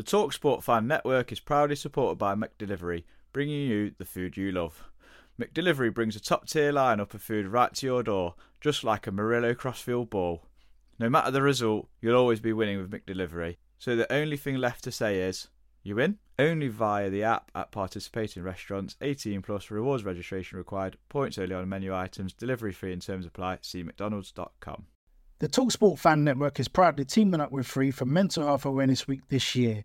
The Talksport Fan Network is proudly supported by McDelivery, bringing you the food you love. McDelivery brings a top tier lineup of food right to your door, just like a Murillo Crossfield ball. No matter the result, you'll always be winning with McDelivery. So the only thing left to say is, you win? Only via the app at participating restaurants. 18 plus rewards registration required. Points only on menu items. Delivery free in terms apply. See mcdonalds.com. The Talksport Fan Network is proudly teaming up with Free for Mental Health Awareness Week this year.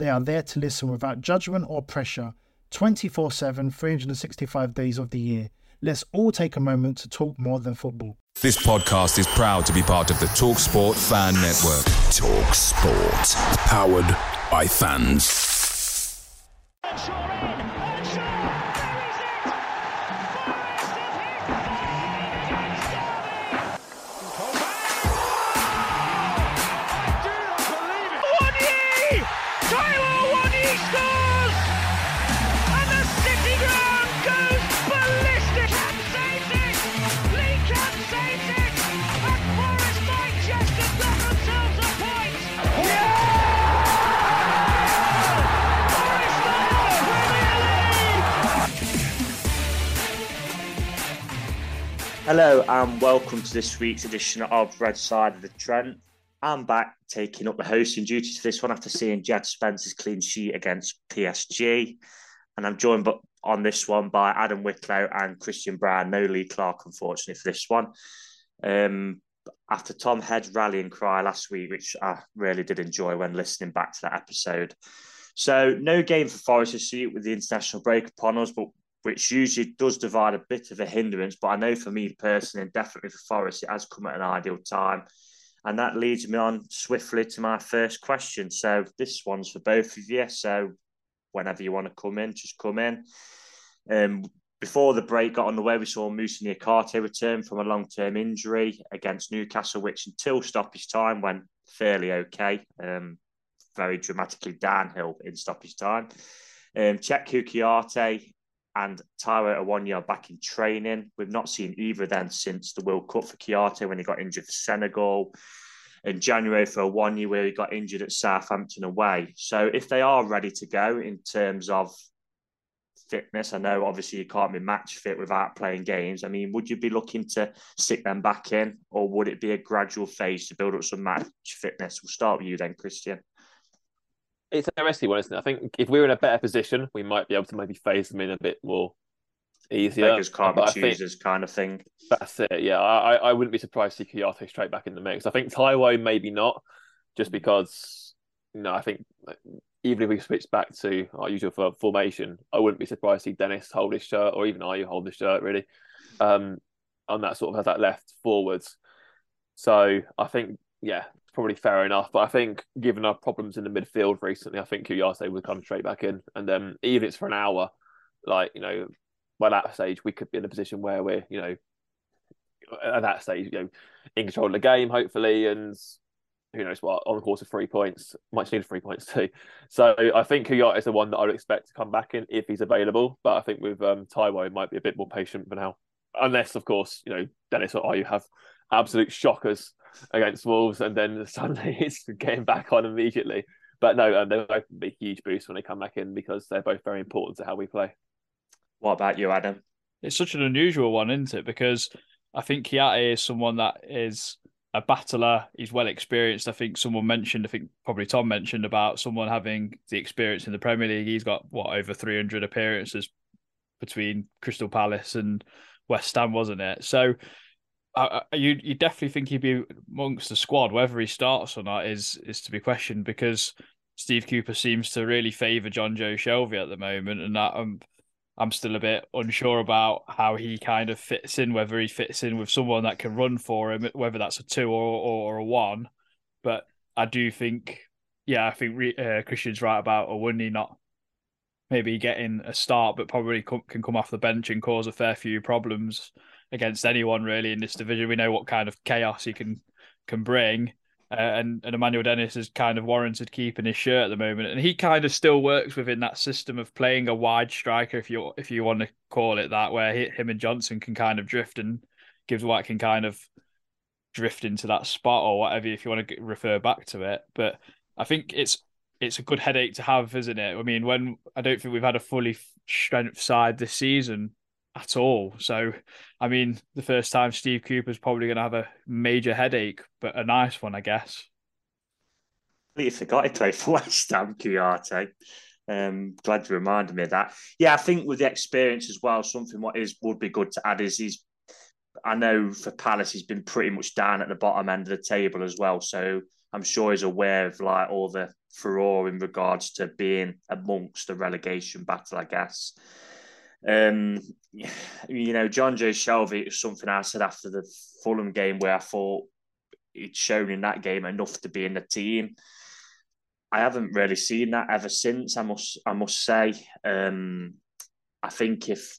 They are there to listen without judgment or pressure 24 7, 365 days of the year. Let's all take a moment to talk more than football. This podcast is proud to be part of the TalkSport Fan Network. TalkSport. Powered by fans. Hello and welcome to this week's edition of Red Side of the Trent. I'm back taking up the hosting duties for this one after seeing Djed Spence's clean sheet against PSG. And I'm joined on this one by Adam Wicklow and Christian Brown. No Lee Clark, unfortunately, for this one. Um, after Tom Head's rallying cry last week, which I really did enjoy when listening back to that episode. So, no game for Forest this week with the international break upon us, but which usually does divide a bit of a hindrance. But I know for me personally, and definitely for Forest, it has come at an ideal time. And that leads me on swiftly to my first question. So this one's for both of you. So whenever you want to come in, just come in. Um, before the break got underway, we saw Moussa Niakhaté return from a long-term injury against Newcastle, which until stoppage time went fairly okay. Um, very dramatically downhill in stoppage time. Um, Cheikhou Kouyaté and Awoniyi are back in training. We've not seen either of them since the World Cup for Kouyaté when he got injured for Senegal. In January for Awoniyi where he got injured at Southampton away. So if they are ready to go in terms of fitness, I know obviously you can't be match fit without playing games. I mean, would you be looking to stick them back in, or would it be a gradual phase to build up some match fitness? We'll start with you then, Christian it's a risky one, isn't it? I think if we are in a better position, we might be able to maybe phase them in a bit more easier. Beggars can't be choosers kind of thing. That's it. Yeah, I, I wouldn't be surprised to see Kouyaté straight back in the mix. I think Taiwo maybe not, just because you know I think even if we switch back to our usual formation, I wouldn't be surprised to see Dennis hold his shirt or even Ayew hold his shirt really. Um, on that sort of has that left forwards. So I think yeah, probably fair enough. But I think given our problems in the midfield recently, I think Kouyaté would come straight back in. And then even if it's for an hour, like, you know, by that stage, we could be in a position where we're, you know, at that stage, you know, in control of the game, hopefully, and who knows what, on the course of three points, might need three points too. So I think Kouyaté is the one that I would expect to come back in if he's available. But I think with um, Taiwo, it might be a bit more patient for now. Unless, of course, Ayew know, Dennis or you have absolute shockers against Wolves, and then Sunday it's getting back on immediately. But no, um, they're both a big, huge boost when they come back in because they're both very important to how we play. What about you, Adam? It's such an unusual one, isn't it? Because I think Kouyaté is someone that is a battler. He's well experienced. I think someone mentioned, I think probably Tom mentioned about someone having the experience in the Premier League. He's got what over 300 appearances between Crystal Palace and West Ham, wasn't it? So you you definitely think he'd be amongst the squad. Whether he starts or not is is to be questioned because Steve Cooper seems to really favour Jonjo Shelvey at the moment, and that I'm I'm still a bit unsure about how he kind of fits in. Whether he fits in with someone that can run for him, whether that's a two or or, or a one. But I do think, yeah, I think uh, Christian's right about Awoniyi not maybe getting a start, but probably can come off the bench and cause a fair few problems against anyone really in this division. We know what kind of chaos he can can bring. Uh, and, and Emmanuel Dennis is kind of warranted keeping his shirt at the moment, and he kind of still works within that system of playing a wide striker, if you if you want to call it that, where he, him and Johnson can kind of drift, and White can kind of drift into that spot or whatever if you want to refer back to it. But I think it's it's a good headache to have, isn't it? I mean, when I don't think we've had a fully strength side this season at all. So, I mean, the first time Steve Cooper's probably going to have a major headache, but a nice one, I guess. You forgot he played for West Ham, Kouyaté. Um, glad you reminded me of that. Yeah, I think with the experience as well, something what is would be good to add is he's. I know for Palace he's been pretty much down at the bottom end of the table as well, so I'm sure he's aware of like all the furore in regards to being amongst the relegation battle, I guess. Um, you know, Jonjo Shelvey is something I said after the Fulham game where I thought he'd shown in that game enough to be in the team. I haven't really seen that ever since. I must, I must say. Um, I think if,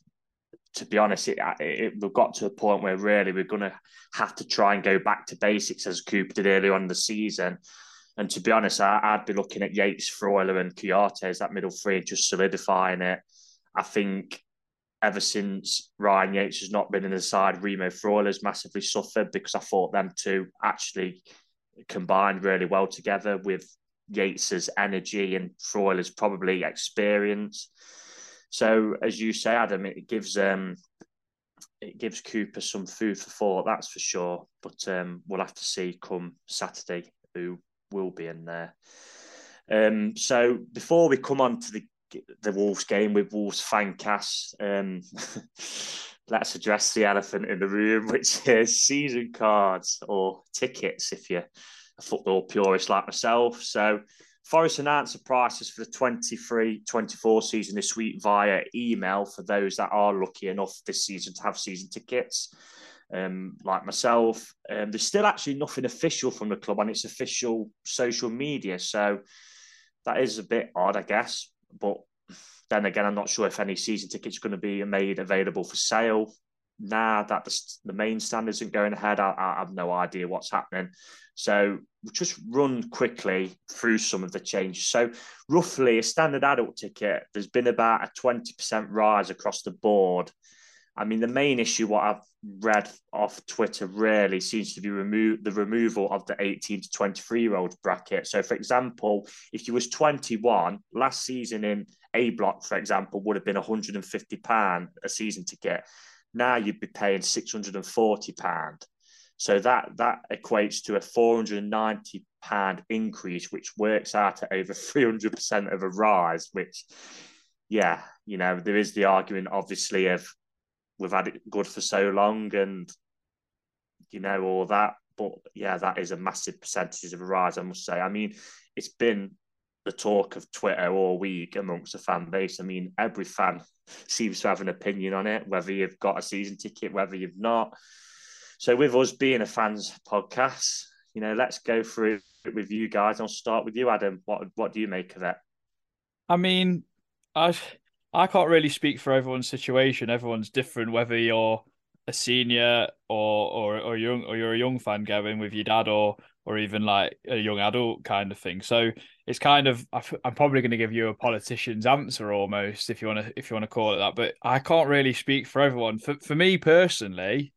to be honest, it, it, we've got to a point where really we're going to have to try and go back to basics as Cooper did earlier on the season. And to be honest, I, would be looking at Yates, Freuler, and Kouyaté as that middle three, just solidifying it. I think ever since Ryan Yates has not been in the side, Remo Freuler has massively suffered because I thought them two actually combined really well together with Yates's energy and Freuler's probably experience. So as you say, Adam, it gives um it gives Cooper some food for thought, that's for sure. But um, we'll have to see come Saturday who will be in there. Um, so before we come on to the the Wolves game with Wolves fancast. Um, let's address the elephant in the room, which is season cards or tickets if you're a football purist like myself. So, Forest announced the prices for the 23 24 season this week via email for those that are lucky enough this season to have season tickets. Um, like myself, um, there's still actually nothing official from the club on its official social media. So, that is a bit odd, I guess. But then again, I'm not sure if any season tickets are going to be made available for sale now that the, the main stand isn't going ahead. I, I, have no idea what's happening. So we'll just run quickly through some of the changes. So roughly a standard adult ticket, there's been about a 20% rise across the board I mean, the main issue, what I've read off Twitter, really seems to be remove the removal of the 18 to 23 year old bracket. So, for example, if you was 21 last season in A block, for example, would have been 150 pound a season ticket. Now you'd be paying 640 pound. So that that equates to a 490 pound increase, which works out at over 300 percent of a rise. Which, yeah, you know, there is the argument, obviously, of we've had it good for so long and you know all that but yeah that is a massive percentage of a rise i must say. I mean it's been the talk of twitter all week amongst the fan base. I mean every fan seems to have an opinion on it whether you've got a season ticket whether you've not. So with us being a fans podcast you know let's go through it with you guys. I'll start with you adam. What what do you make of it? I mean i I can't really speak for everyone's situation. Everyone's different, whether you're a senior or or or young or you're a young fan going with your dad or or even like a young adult kind of thing. So it's kind of I'm probably going to give you a politician's answer almost if you want to if you want to call it that. But I can't really speak for everyone. For for me personally,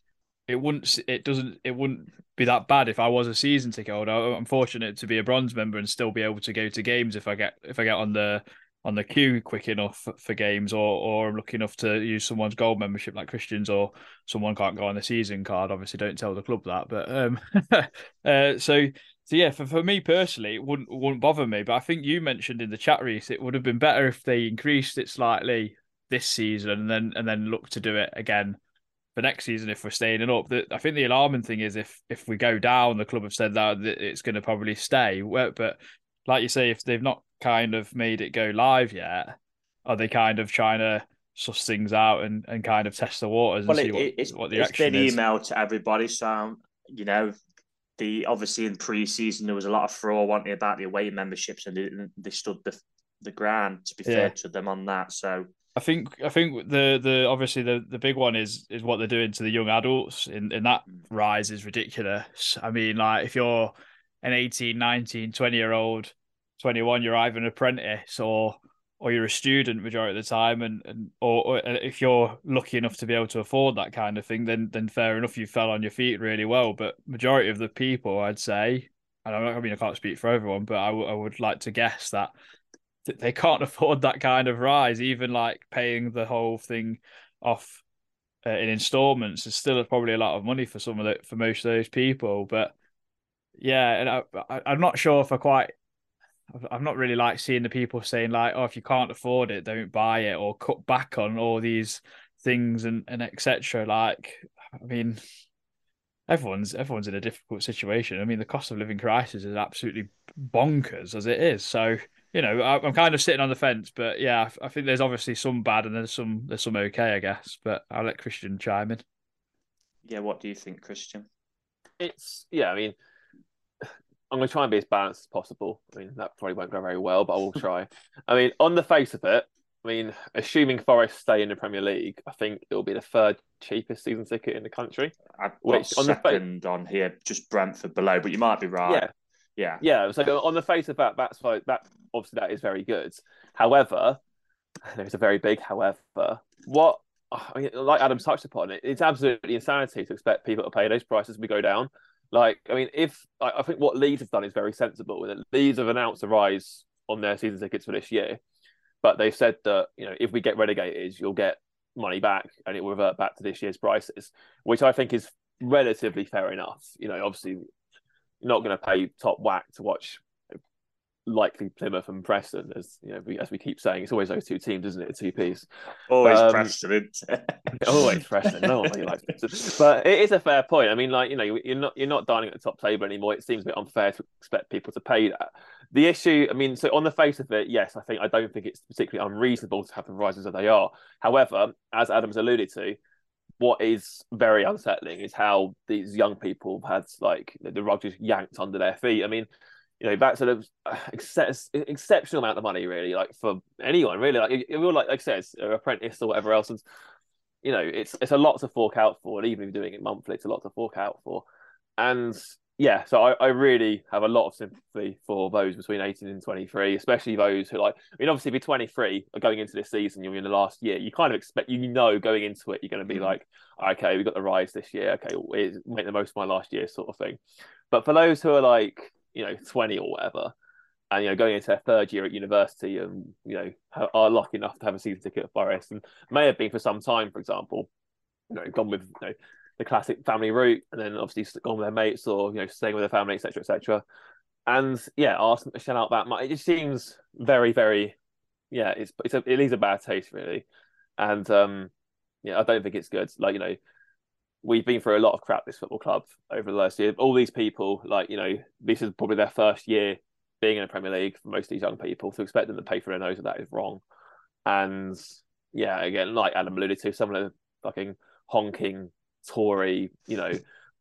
it wouldn't it doesn't it wouldn't be that bad if I was a season ticket holder. I'm fortunate to be a bronze member and still be able to go to games if I get if I get on the on the queue quick enough for, games or or I'm lucky enough to use someone's gold membership like Christians or someone can't go on the season card. Obviously, don't tell the club that. But um, uh, so so yeah, for, for me personally, it wouldn't wouldn't bother me. But I think you mentioned in the chat, Reese, it would have been better if they increased it slightly this season and then and then look to do it again for next season if we're staying up. The, I think the alarming thing is if if we go down, the club have said that it's going to probably stay. But like you say, if they've not kind of made it go live yet, are they kind of trying to suss things out and, and kind of test the waters well, and see what, it's, what the it's been is? emailed to everybody, so you know the obviously in pre-season there was a lot of furore wanting about the away memberships and they, they stood the the ground. To be yeah. fair to them on that, so I think I think the the obviously the the big one is is what they're doing to the young adults in in that mm. rise is ridiculous. I mean, like if you're an 18, 19, 20 year old, 21, you're either an apprentice or or you're a student majority of the time, and and or, or, if you're lucky enough to be able to afford that kind of thing, then then fair enough, you fell on your feet really well. But majority of the people, I'd say, and I mean I can't speak for everyone, but I, w- I would like to guess that they can't afford that kind of rise. Even like paying the whole thing off uh, in installments is still probably a lot of money for some of the for most of those people. But yeah, and I, I I'm not sure if I quite I'm not really like seeing the people saying like, oh, if you can't afford it, don't buy it, or cut back on all these things and and etc. Like, I mean, everyone's everyone's in a difficult situation. I mean, the cost of living crisis is absolutely bonkers as it is. So you know, I'm kind of sitting on the fence, but yeah, I think there's obviously some bad and there's some there's some okay, I guess. But I'll let Christian chime in. Yeah, what do you think, Christian? It's yeah, I mean I'm going to try and be as balanced as possible. I mean, that probably won't go very well, but I will try. I mean, on the face of it, I mean, assuming Forest stay in the Premier League, I think it will be the third cheapest season ticket in the country. I've which on second the fa- on here, just Brentford below, but you might be right. Yeah, yeah, yeah. So on the face of that, that's like that. Obviously, that is very good. However, there's a very big however. What I mean, like Adam touched upon it, it's absolutely insanity to expect people to pay those prices we go down. Like, I mean, if I, think what Leeds have done is very sensible. With it. Leeds have announced a rise on their season tickets for this year, but they've said that you know if we get relegated, you'll get money back and it will revert back to this year's prices, which I think is relatively fair enough. You know, obviously, you're not going to pay top whack to watch likely Plymouth and Preston, as you know, we, as we keep saying, it's always those two teams, isn't it? A two piece. Always um, Preston, always Preston. No one really likes Preston, but it is a fair point. I mean, like you know, you're not you're not dining at the top table anymore. It seems a bit unfair to expect people to pay that. The issue, I mean, so on the face of it, yes, I think I don't think it's particularly unreasonable to have the rises that they are. However, as Adams alluded to, what is very unsettling is how these young people have had like the rug just yanked under their feet. I mean, you know that sort of uh, ex- exceptional amount of money really like for anyone really. Like if you're like like I said an apprentice or whatever else and you know it's it's a lot to fork out for and even if you're doing it monthly it's a lot to fork out for. And yeah so I, I really have a lot of sympathy for those between 18 and 23 especially those who like I mean obviously if you're 23 going into this season you're in the last year you kind of expect you know going into it you're going to be mm-hmm. like okay we got the rise this year. Okay make the most of my last year sort of thing. But for those who are like you know 20 or whatever. And you know going into their third year at university and you know are lucky enough to have a season ticket at Forest and may have been for some time for example you know gone with you know the classic family route and then obviously gone with their mates or you know staying with their family etc etc and yeah ask them to shell out that much. It just seems very very yeah it's it's a, it leaves a bad taste really. And um yeah I don't think it's good. Like you know we've been through a lot of crap this football club over the last year. All these people, like you know, this is probably their first year being in the Premier League for most of these young people. To expect them to pay for their nose that is wrong. And yeah, again, like Adam alluded to, some of the fucking honking Tory, you know,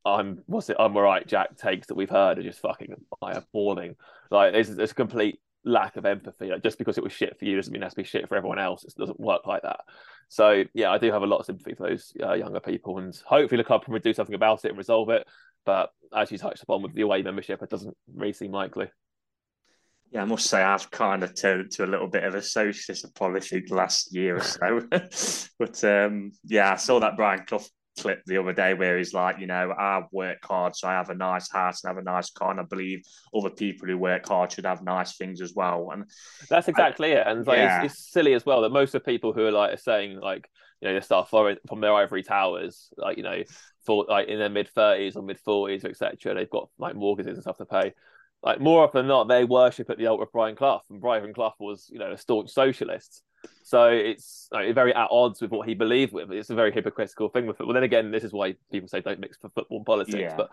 I'm what's it? I'm alright, Jack takes that we've heard are just fucking appalling. Like there's a complete lack of empathy. Like just because it was shit for you doesn't mean it has to be shit for everyone else. It doesn't work like that. So yeah, I do have a lot of sympathy for those uh, younger people, and hopefully the club can do something about it and resolve it. But as you touched upon with the away membership, it doesn't really seem likely. Yeah, I must say I've kind of turned to a little bit of a socialist apology the last year or so. but um, yeah, I saw that Brian Clough clip the other day where he's like, you know, I work hard, so I have a nice house and have a nice car, and I believe other people who work hard should have nice things as well. And that's exactly I, it. And like, yeah. it's, it's, silly as well that most of the people who are like are saying like, you know, they start from from their ivory towers, like you know, for like in their mid thirties or mid forties, etc. They've got like mortgages and stuff to pay. Like more often than not, they worship at the altar of Brian Clough, and Brian Clough was, you know, a staunch socialist. So it's like, very at odds with what he believed with. It's a very hypocritical thing with it. Well, then again, this is why people say don't mix for football and politics. Yeah. But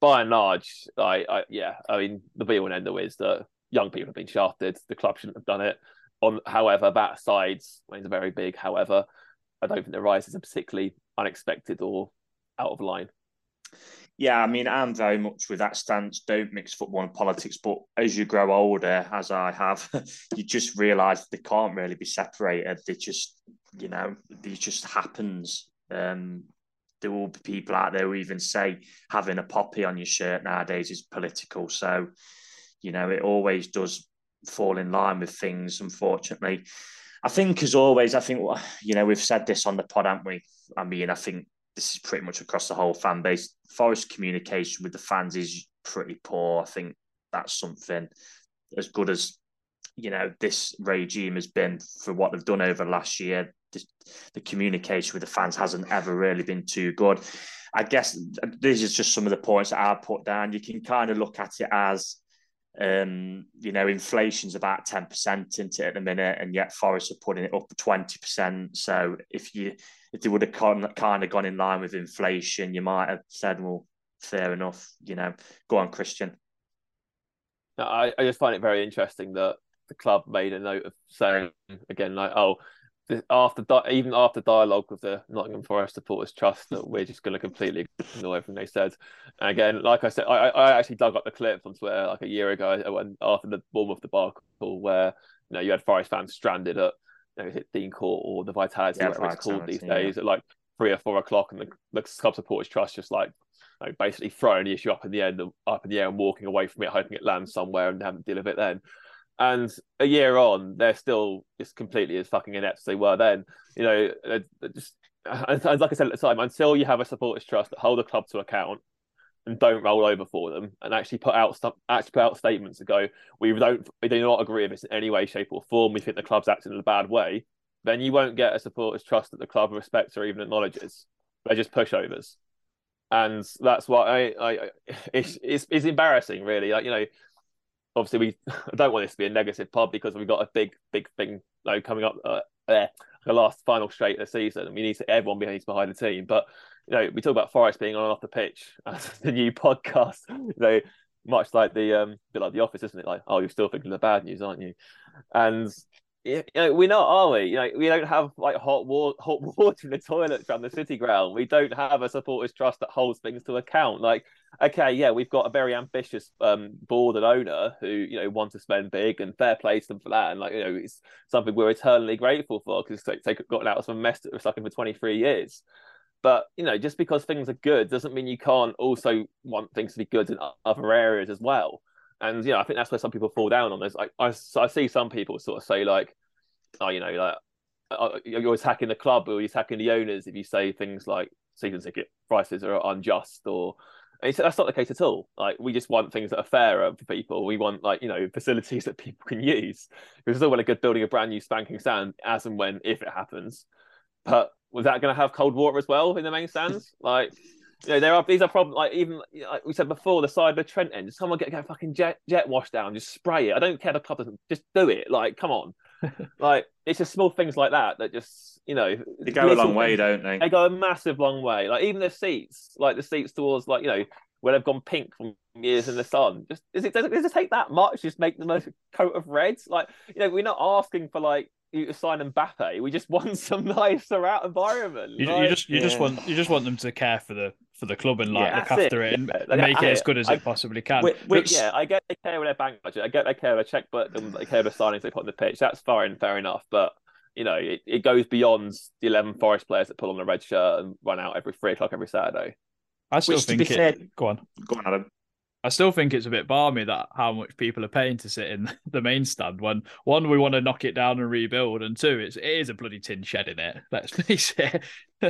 by and large, I, I, yeah, I mean, the be all and end all is that young people have been shafted. The club shouldn't have done it. On, however, that aside, it's a very big. However, I don't think the rise is a particularly unexpected or out of line. Yeah, I mean, I'm very much with that stance. Don't mix football and politics. But as you grow older, as I have, you just realise they can't really be separated. They just, you know, it just happens. Um, there will be people out there who even say having a poppy on your shirt nowadays is political. So, you know, it always does fall in line with things, unfortunately. I think, as always, I think, you know, we've said this on the pod, haven't we? I mean, I think this is pretty much across the whole fan base. Forest communication with the fans is pretty poor. I think that's something as good as, you know, this regime has been for what they've done over last year. The, the communication with the fans hasn't ever really been too good. I guess uh, these are just some of the points that I put down. You can kind of look at it as um, you know, inflation's about 10% into it at the minute, and yet Forest are putting it up 20%. So if you if they would have con- kind of gone in line with inflation, you might have said, well, fair enough, you know, go on, Christian. I, I just find it very interesting that the club made a note of saying again, like, oh, after even after dialogue with the Nottingham Forest supporters trust that we're just going to completely ignore everything they said. And again, like I said, I, I actually dug up the clip on Twitter like a year ago uh, when after the Bournemouth debacle where you know you had Forest fans stranded at you know, Dean Court or the Vitality, yeah, whatever it's called these days, yeah. at like three or four o'clock, and the, the club supporters trust just like like basically throwing the issue up in the end, up in the air, and walking away from it, hoping it lands somewhere and having to deal with it then. And a year on, they're still just completely as fucking inept as they were then. You know, just like I said at the time, until you have a supporters trust that hold the club to account and don't roll over for them, and actually put out stuff, actually put out statements to go, we don't, we do not agree with this in any way, shape, or form. We think the club's acting in a bad way. Then you won't get a supporters trust that the club respects or even acknowledges. They're just pushovers, and that's why I, I it's, it's, it's embarrassing, really. Like you know, obviously we don't want this to be a negative pod because we've got a big big thing like, coming up uh, the last final straight of the season we need to everyone behind behind the team. But you know we talk about Forest being on and off the pitch as the new podcast you know much like the um bit like the office isn't it? Like oh you're still thinking the bad news aren't you? And you know, we're not, are we? You know, we don't have like hot water, hot water in the toilet around the city ground. We don't have a supporters trust that holds things to account. Like okay, yeah, we've got a very ambitious um, board and owner who you know want to spend big, and fair play to them for that. And like you know, it's something we're eternally grateful for because they've gotten out of some mess that was stuck in for twenty three years. But you know, just because things are good doesn't mean you can't also want things to be good in other areas as well. And you know, I think that's where some people fall down on this. I, I see some people sort of say like, oh, you know, like uh, you're attacking the club or you're attacking the owners if you say things like season ticket prices are unjust or and that's not the case at all. Like we just want things that are fairer for people. We want like you know facilities that people can use. It's still a good building a brand new spanking stand as and when if it happens. But was that going to have cold water as well in the main stands? like you know there are these are problems. Like even like we said before, the side of the Trent end. Just someone get, get a fucking jet jet wash down, just spray it. I don't care the club doesn't. Just do it. Like come on. like it's just small things like that that just you know they go a long way, don't they? They go a massive long way. Like even the seats, like the seats towards like you know where they've gone pink from years in the sun. Just is it does it, does it take that much? Just make them a coat of red? Like you know we're not asking for like you to sign Mbappe. We just want some nicer out environment. You, like, you just you yeah. just want you just want them to care for the for the club and like yeah, look after it, it and yeah, make it as good as I, it possibly can. Which, which, yeah, I get they care with their bank budget. I get they care with their checkbook and um, they care with the signings they put on the pitch. That's fine, fair enough. But you know, it, it goes beyond the eleven Forest players that pull on a red shirt and run out every three o'clock every Saturday. I still which, think it. Fair, go on. Go on, Adam. I still think it's a bit balmy that how much people are paying to sit in the main stand. When one, we want to knock it down and rebuild, and two, it's it is a bloody tin shed in it. Let's face it.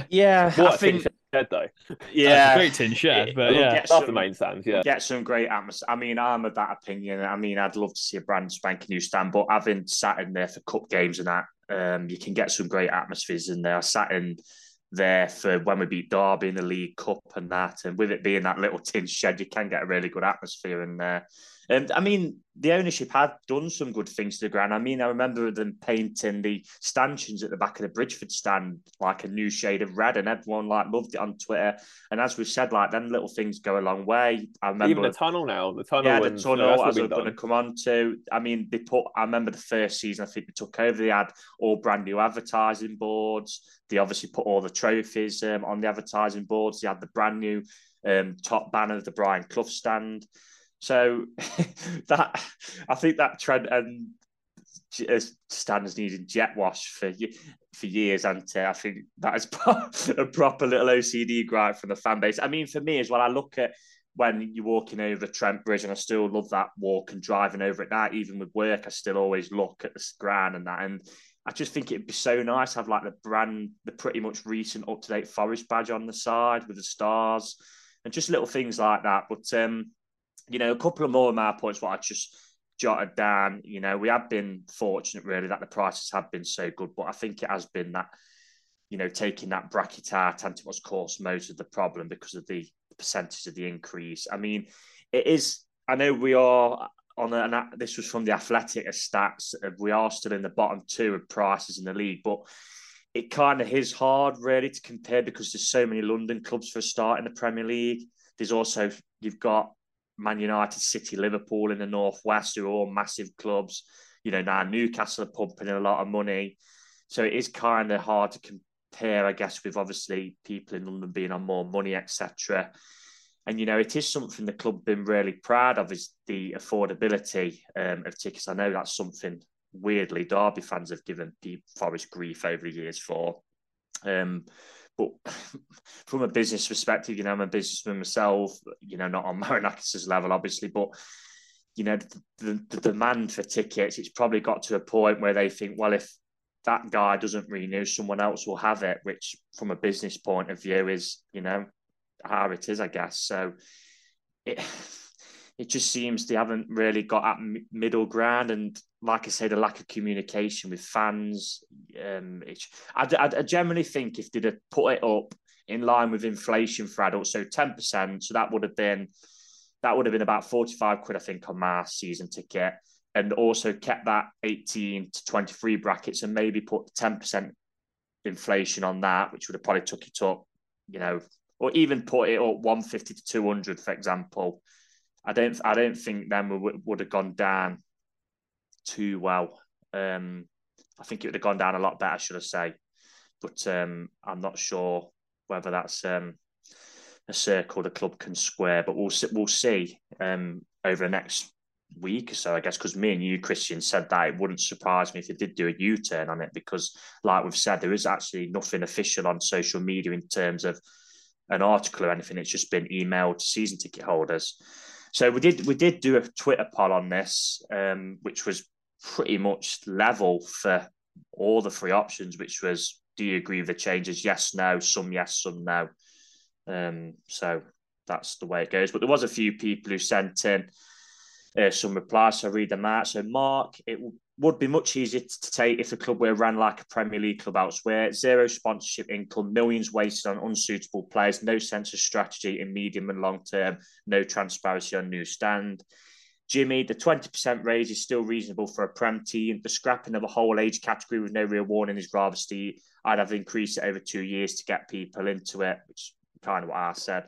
Yeah, what I think shed though. Yeah, great tin shed, but yeah, that's some, the main stand. Yeah, get some great atmosphere. I mean, I'm of that opinion. I mean, I'd love to see a brand spanking new stand, but having sat in there for cup games and that, um, you can get some great atmospheres in there. I sat in there for when we beat Derby in the League Cup and that. And with it being that little tin shed, you can get a really good atmosphere in there. And I mean, the ownership had done some good things to the ground. I mean, I remember them painting the stanchions at the back of the Bridgford stand like a new shade of red, and everyone like loved it on Twitter. And as we said, like then little things go a long way. I remember even the tunnel now, the tunnel, yeah, the tunnel. as we're going to come on to, I mean, they put. I remember the first season. I think they took over. They had all brand new advertising boards. They obviously put all the trophies um, on the advertising boards. They had the brand new um, top banner of the Brian Clough stand. So that I think that Trent End uh, stands needing jet wash for for years, and uh, I think that is a proper little OCD gripe from the fan base. I mean, for me as well, I look at when you're walking over Trent Bridge, and I still love that walk and driving over it now. Even with work, I still always look at the ground and that, and I just think it'd be so nice to have like the brand, the pretty much recent up to date Forest badge on the side with the stars, and just little things like that. But um, you know, a couple of more of my points. What I just jotted down. You know, we have been fortunate really that the prices have been so good, but I think it has been that, you know, taking that bracket out and it was caused most of the problem because of the percentage of the increase. I mean, it is. I know we are on a, this was from the Athletic stats. Uh, we are still in the bottom two of prices in the league, but it kind of is hard really to compare because there's so many London clubs for a start in the Premier League. There's also you've got Man United, City, Liverpool in the Northwest, who are all massive clubs. You know, now Newcastle are pumping in a lot of money. So it is kind of hard to compare, I guess, with obviously people in London being on more money, etc. And, you know, it is something the club been really proud of is the affordability um, of tickets. I know that's something weirdly Derby fans have given Forest grief over the years for. Um, but from a business perspective, you know, I'm a businessman myself, you know, not on Marinakis' level, obviously, but you know, the, the, the, demand for tickets, it's probably got to a point where they think, well, if that guy doesn't renew, someone else will have it, which from a business point of view is, you know, how it is, I guess. So it it just seems they haven't really got at middle ground. And like I say, the lack of communication with fans. Um, I, I, I generally think if they'd have put it up in line with inflation for adults, so ten percent, so that would have been that would have been about forty five quid, I think, on my season ticket, and also kept that eighteen to twenty three brackets, and maybe put ten percent inflation on that, which would have probably took it up, you know, or even put it up one fifty to two hundred, for example. I don't, I don't think them would, would have gone down too well. Um, I think it would have gone down a lot better, should I say? But um, I'm not sure whether that's um, a circle the club can square. But we'll we'll see um, over the next week or so, I guess. Because me and you, Christian, said that it wouldn't surprise me if they did do a U turn on it. Because, like we've said, there is actually nothing official on social media in terms of an article or anything. It's just been emailed to season ticket holders. So we did we did do a Twitter poll on this, um, which was pretty much level for all the three options, which was do you agree with the changes? Yes, no, some yes, some no. Um, so that's the way it goes. But there was a few people who sent in uh, some replies. So I read them out. So Mark, it would be much easier to take if the club were ran like a Premier League club elsewhere. Zero sponsorship income, millions wasted on unsuitable players, no sense of strategy in medium and long term, no transparency on new stand. Jimmy, the 20% raise is still reasonable for a Prem team. The scrapping of a whole age category with no real warning is rather steep. I'd have increased it over two years to get people into it, which is kind of what I said.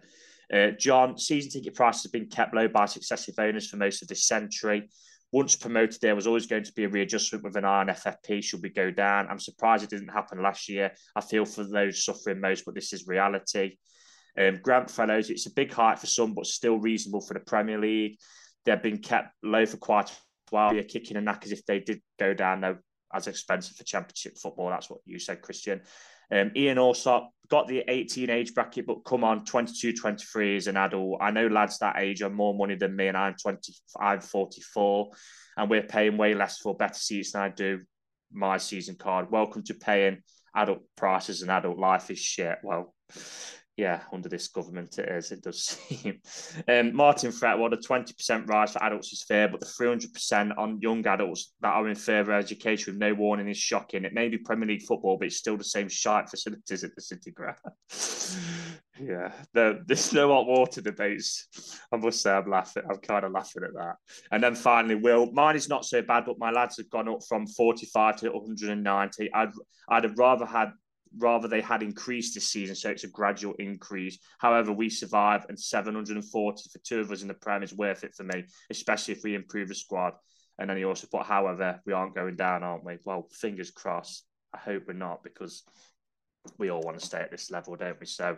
Uh, John, season ticket prices have been kept low by successive owners for most of this century once promoted, there was always going to be a readjustment with an eye on FFP should we go down. I'm surprised it didn't happen last year. I feel for those suffering most, but this is reality. Um, Grant Fellows, it's a big height for some, but still reasonable for the Premier League. They've been kept low for quite a while. You're kicking a knack as if they did go down, though, as expensive for Championship football. That's what you said, Christian. Um, Ian Allsop got the 18 age bracket, but come on, 22, 23 is an adult. I know lads that age are more money than me, and I'm 20, I'm 44, and we're paying way less for better seats than I do my season card. Welcome to paying adult prices and adult life is shit. Well, yeah, under this government it is, it does seem. Um, Martin Fretwood, a 20% rise for adults is fair, but the 300% on young adults that are in further education with no warning is shocking. It may be Premier League football, but it's still the same shite facilities at the City Ground. yeah, the, there's no hot water debates. I must say I'm laughing. I'm kind of laughing at that. And then finally, Will, mine is not so bad, but my lads have gone up from 45 to 190. I'd, I'd have rather had rather they had increased this season, so it's a gradual increase. However, we survive, and 740 for two of us in the Prem is worth it for me, especially if we improve the squad. And then he also put, however, we aren't going down, aren't we? Well, fingers crossed. I hope we're not because we all want to stay at this level, don't we? So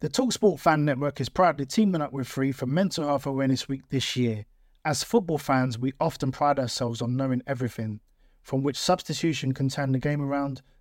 The Talksport Fan Network is proudly teaming up with Free for Mental Health Awareness Week this year. As football fans, we often pride ourselves on knowing everything, from which substitution can turn the game around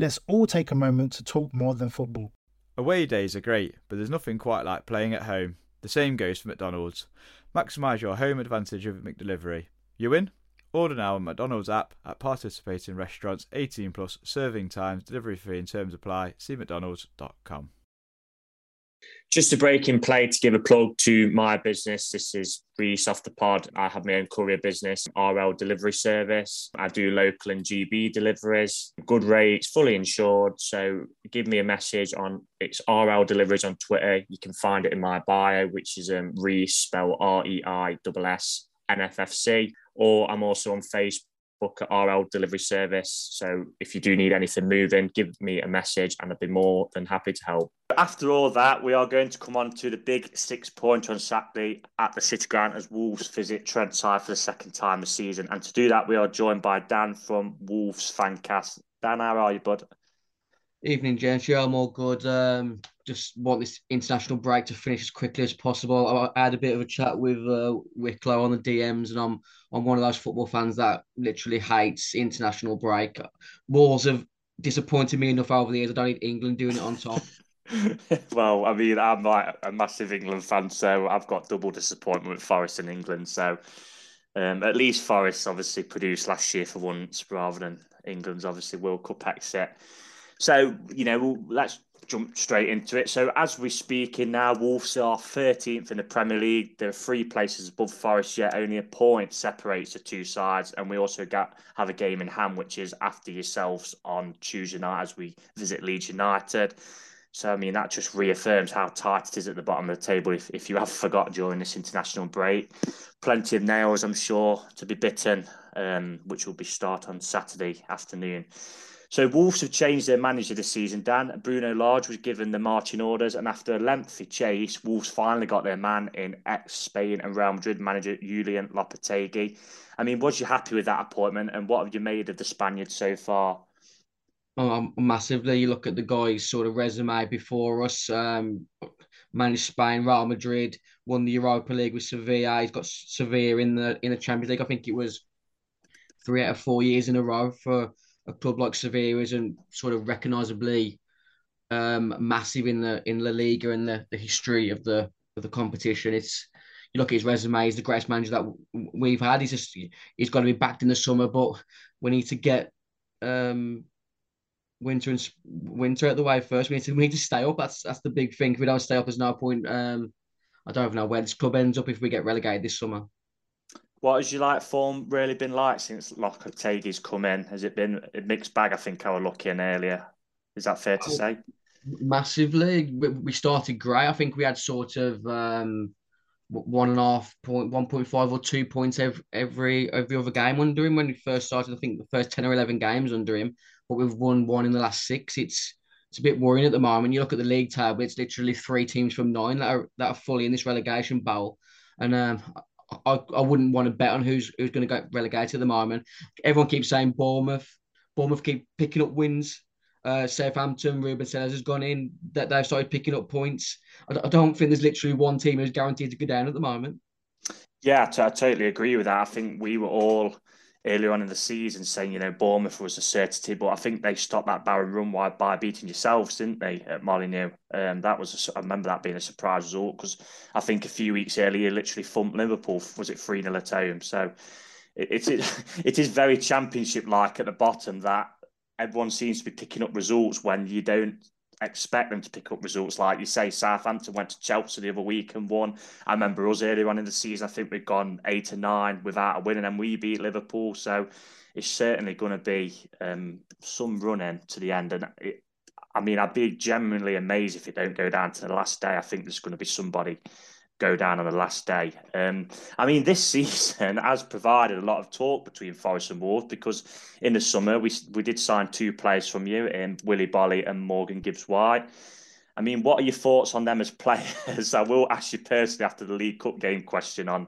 Let's all take a moment to talk more than football. Away days are great, but there's nothing quite like playing at home. The same goes for McDonald's. Maximise your home advantage with McDelivery. You win? Order now on McDonald's app at participating restaurants 18 plus serving times, delivery fee and terms apply. See McDonald's.com. Just a break in play to give a plug to my business. This is Reese off the pod. I have my own courier business, RL delivery service. I do local and GB deliveries, good rates, fully insured. So give me a message on it's RL deliveries on Twitter. You can find it in my bio, which is um, Reese, spell R E I S S. Or I'm also on Facebook book at RL delivery service. So if you do need anything moving, give me a message and I'd be more than happy to help. After all that, we are going to come on to the big six point on Saturday at the City Ground as Wolves visit Trent Side for the second time this season. And to do that, we are joined by Dan from Wolves Fancast. Dan, how are you, bud? Evening, gents. Yeah, I'm all good. Um, just want this international break to finish as quickly as possible. I, had a bit of a chat with uh, Wicklow on the DMs, and I'm I'm one of those football fans that literally hates international break. Wolves have disappointed me enough over the years. I don't need England doing it on top. well, I mean, I'm like a massive England fan, so I've got double disappointment with Forest and England. So um, at least Forest obviously produced last year for once, rather than England's obviously World Cup exit. So, you know, let's jump straight into it. So, as we're speaking now, Wolves are 13th in the Premier League. There are three places above Forest yet. Only a point separates the two sides. And we also got have a game in hand, which is after yourselves on Tuesday night as we visit Leeds United. So, I mean, that just reaffirms how tight it is at the bottom of the table if, if you have forgot during this international break. Plenty of nails, I'm sure, to be bitten, um, which will be start on Saturday afternoon. So Wolves have changed their manager this season. Dan Bruno Lage was given the marching orders, and after a lengthy chase, Wolves finally got their man in ex-Spain and Real Madrid manager Julen Lopetegui. I mean, was you happy with that appointment, and what have you made of the Spaniard so far? Oh, massively. You look at the guy's sort of resume before us. Um, managed Spain, Real Madrid, won the Europa League with Sevilla. He's got Sevilla in the in the Champions League. I think it was three out of four years in a row for a club like Sevilla isn't sort of recognisably um, massive in the in La Liga and the, the history of the of the competition. It's you look at his resume; he's the greatest manager that we've had. He's just he's got to be backed in the summer, but we need to get um, winter and winter out the way first. We need to we need to stay up. That's that's the big thing. If we don't stay up, there's no point. Um, I don't even know where this club ends up if we get relegated this summer. What has your like form really been like since Lopetegui's come in? Has it been a mixed bag? I think I was looking earlier. Is that fair to say? Massively. We started great. I think we had sort of um, one and a half point, one point five or two points every every every other game under him when we first started. I think the first ten or eleven games under him, but we've won one in the last six. It's it's a bit worrying at the moment. You look at the league table; it's literally three teams from nine that are that are fully in this relegation battle. And um, I, I wouldn't want to bet on who's who's going to get relegated at the moment. Everyone keeps saying Bournemouth. Bournemouth keep picking up wins. Uh, Southampton, Ruben Sellés has gone in. That they've started picking up points. I, I don't think there's literally one team who's guaranteed to go down at the moment. Yeah, I totally agree with that. I think we were all earlier on in the season saying, you know, Bournemouth was a certainty, but I think they stopped that barren run by, by beating yourselves, didn't they, at Molineux? Um, that was, a, I remember that being a surprise result because I think a few weeks earlier, literally thumped Liverpool, was it 3 0 at home? So it, it, it is very championship like at the bottom that everyone seems to be picking up results when you don't expect them to pick up results. Like you say, Southampton went to Chelsea the other week and won. I remember us earlier on in the season, I think we'd gone eight or nine without a win, and then we beat Liverpool. So it's certainly going to be um, some running to the end. And it, I mean, I'd be genuinely amazed if it don't go down to the last day. I think there's going to be somebody go down on the last day. Um, I mean, this season has provided a lot of talk between Forest and Wolves because in the summer we we did sign two players from you, in Willy Boly and Morgan Gibbs White. I mean, what are your thoughts on them as players? I will ask you personally after the League Cup game question on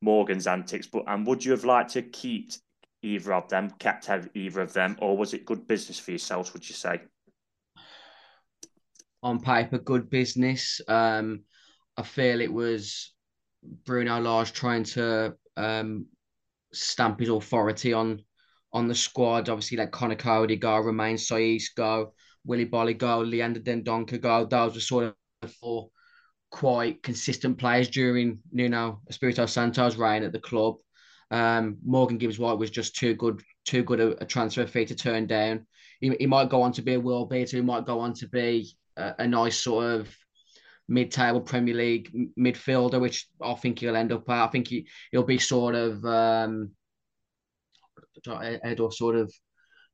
Morgan's antics, but and would you have liked to keep either of them, kept either of them, or was it good business for yourselves? Would you say? On paper, good business. Um, I feel it was Bruno Lage trying to um, stamp his authority on on the squad. Obviously, like Conor Coady go, Romain Saïss go, Willy Boly go, Leander Dendoncker go. Those were sort of four quite consistent players during Nuno Espirito Santo's reign at the club. Um, Morgan Gibbs White was just too good, too good a, a, transfer fee to turn down. He, he might go on to be a world beater. He might go on to be a, a nice sort of mid-table Premier League midfielder, which I think he'll end up at. I think he he'll be sort of um, or sort of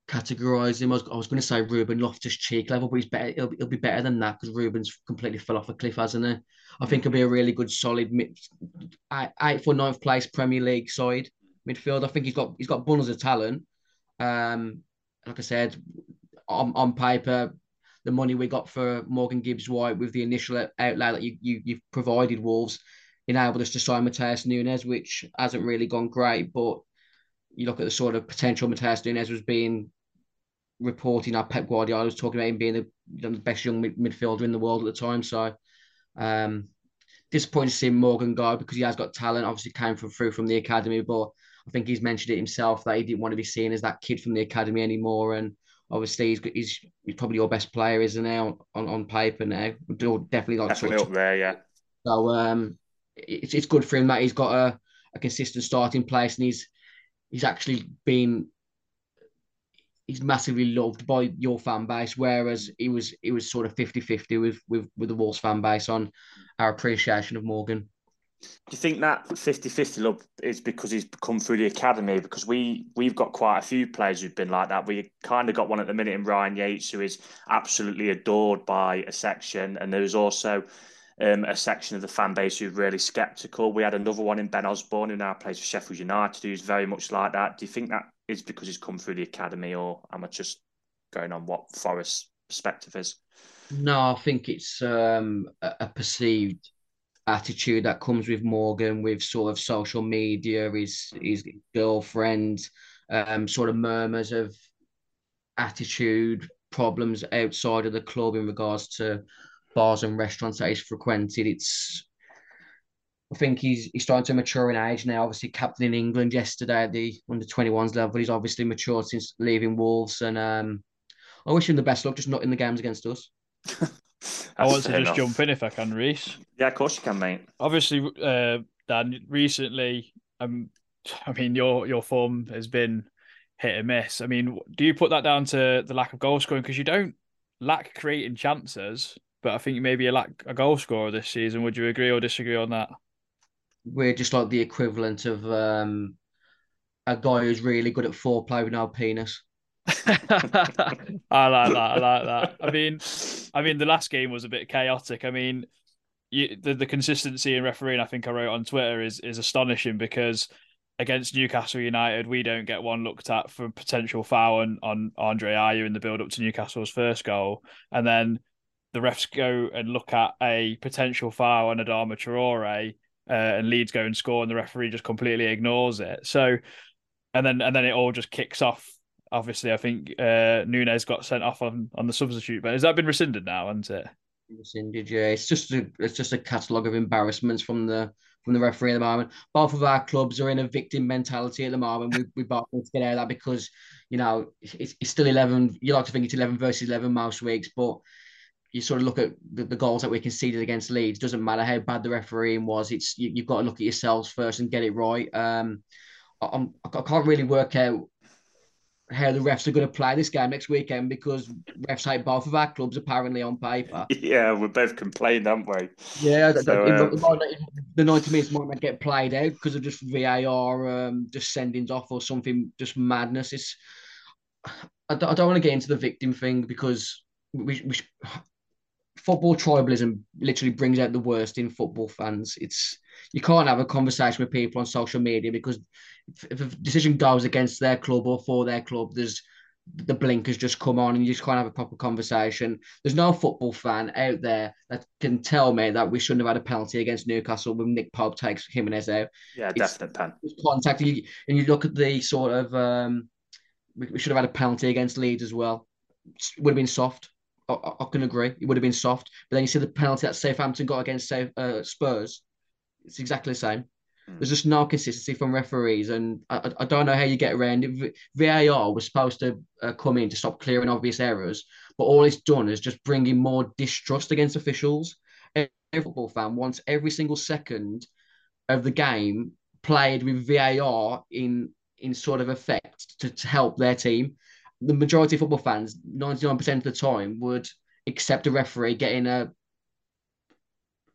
categorise him. I was, I was going to say Ruben Loftus Cheek level, but he's better. He'll, he'll be better than that because Ruben's completely fell off a cliff, hasn't he? I think he'll be a really good, solid mid, eight, for ninth place Premier League side midfield. I think he's got he's got bundles of talent. Um, like I said, on, on paper, the money we got for Morgan Gibbs White with the initial outlay that you, you you've provided Wolves enabled us to sign Matheus Nunes, which hasn't really gone great. But you look at the sort of potential Matheus Nunes was being reporting. Our Pep Guardiola was talking about him being the, the best young mid- midfielder in the world at the time. So um, disappointed to see Morgan go because he has got talent. Obviously, came from through from the academy, but I think he's mentioned it himself that he didn't want to be seen as that kid from the academy anymore. And obviously he's he's, he's probably your best player, isn't he? On, on paper now, definitely like definitely up there, yeah. So um, it's it's good for him that he's got a, a consistent starting place, and he's he's actually been he's massively loved by your fan base, whereas he was he was sort of 50-50 with with with the Wolves fan base on our appreciation of Morgan. Do you think that 50-50 love is because he's come through the academy? Because we we've got quite a few players who've been like that. We kind of got one at the minute in Ryan Yates, who is absolutely adored by a section, and there was also um, a section of the fan base who who's really sceptical. We had another one in Ben Osborne, who now plays for Sheffield United, who's very much like that. Do you think that is because he's come through the academy, or am I just going on what Forest's perspective is? No, I think it's um, a perceived attitude that comes with Morgan, with sort of social media, his his girlfriend, um, sort of murmurs of attitude problems outside of the club in regards to bars and restaurants that he's frequented. It's I think he's he's starting to mature in age now. Obviously, captain in England yesterday at the under 21s level. He's obviously matured since leaving Wolves, and um, I wish him the best luck. Just not in the games against us. I want to just enough. jump in if I can, Reiss. Yeah, of course you can, mate. Obviously, uh, Dan. Recently, um, I mean, your your form has been hit and miss. I mean, do you put that down to the lack of goal scoring because you don't lack creating chances, but I think maybe you lack a goal scorer this season. Would you agree or disagree on that? We're just like the equivalent of um, a guy who's really good at foreplay with no penis. I like that. I like that. I mean, I mean, the last game was a bit chaotic. I mean, you, the the consistency in refereeing, I think I wrote on Twitter, is is astonishing because against Newcastle United, we don't get one looked at for potential foul on, on Andre Ayew in the build up to Newcastle's first goal, and then the refs go and look at a potential foul on Adama Traore, uh, and Leeds go and score, and the referee just completely ignores it. So, and then and then it all just kicks off obviously, I think uh, Nunes got sent off on, on the substitute, but has that been rescinded now? Hasn't it? Rescinded, yeah. It's just a it's just a catalogue of embarrassments from the from the referee at the moment. Both of our clubs are in a victim mentality at the moment. We we both need to get out of that because you know it's, it's still eleven. You like to think it's eleven versus eleven most weeks, but you sort of look at the, goals that we conceded against Leeds. Doesn't matter how bad the refereeing was. It's you, have got to look at yourselves first and get it right. Um, I'm, I can't really work out how the refs are going to play this game next weekend because refs hate both of our clubs apparently on paper. Yeah, we both complained, haven't we? Yeah, so, um... the 90 minutes might not get played out because of just VAR, um, just sendings off or something, just madness. It's I don't, I don't want to get into the victim thing because we, we football tribalism literally brings out the worst in football fans. It's you can't have a conversation with people on social media because if, if a decision goes against their club or for their club, there's the blinkers just come on and you just can't have a proper conversation. There's no football fan out there that can tell me that we shouldn't have had a penalty against Newcastle when Nick Pope takes Jimenez out. Yeah, it's, definite pen. Contact and you, and you look at the sort of um, we, we should have had a penalty against Leeds as well. It would have been soft. I, I, can agree. It would have been soft. But then you see the penalty that Southampton got against uh, Spurs. It's exactly the same. Mm. There's just no consistency from referees, and I, I don't know how you get around it. VAR was supposed to uh, come in to stop clearing obvious errors, but all it's done is just bringing more distrust against officials. Every football fan wants every single second of the game played with VAR in in sort of effect to, to help their team the majority of football fans, 99% of the time, would accept a referee getting a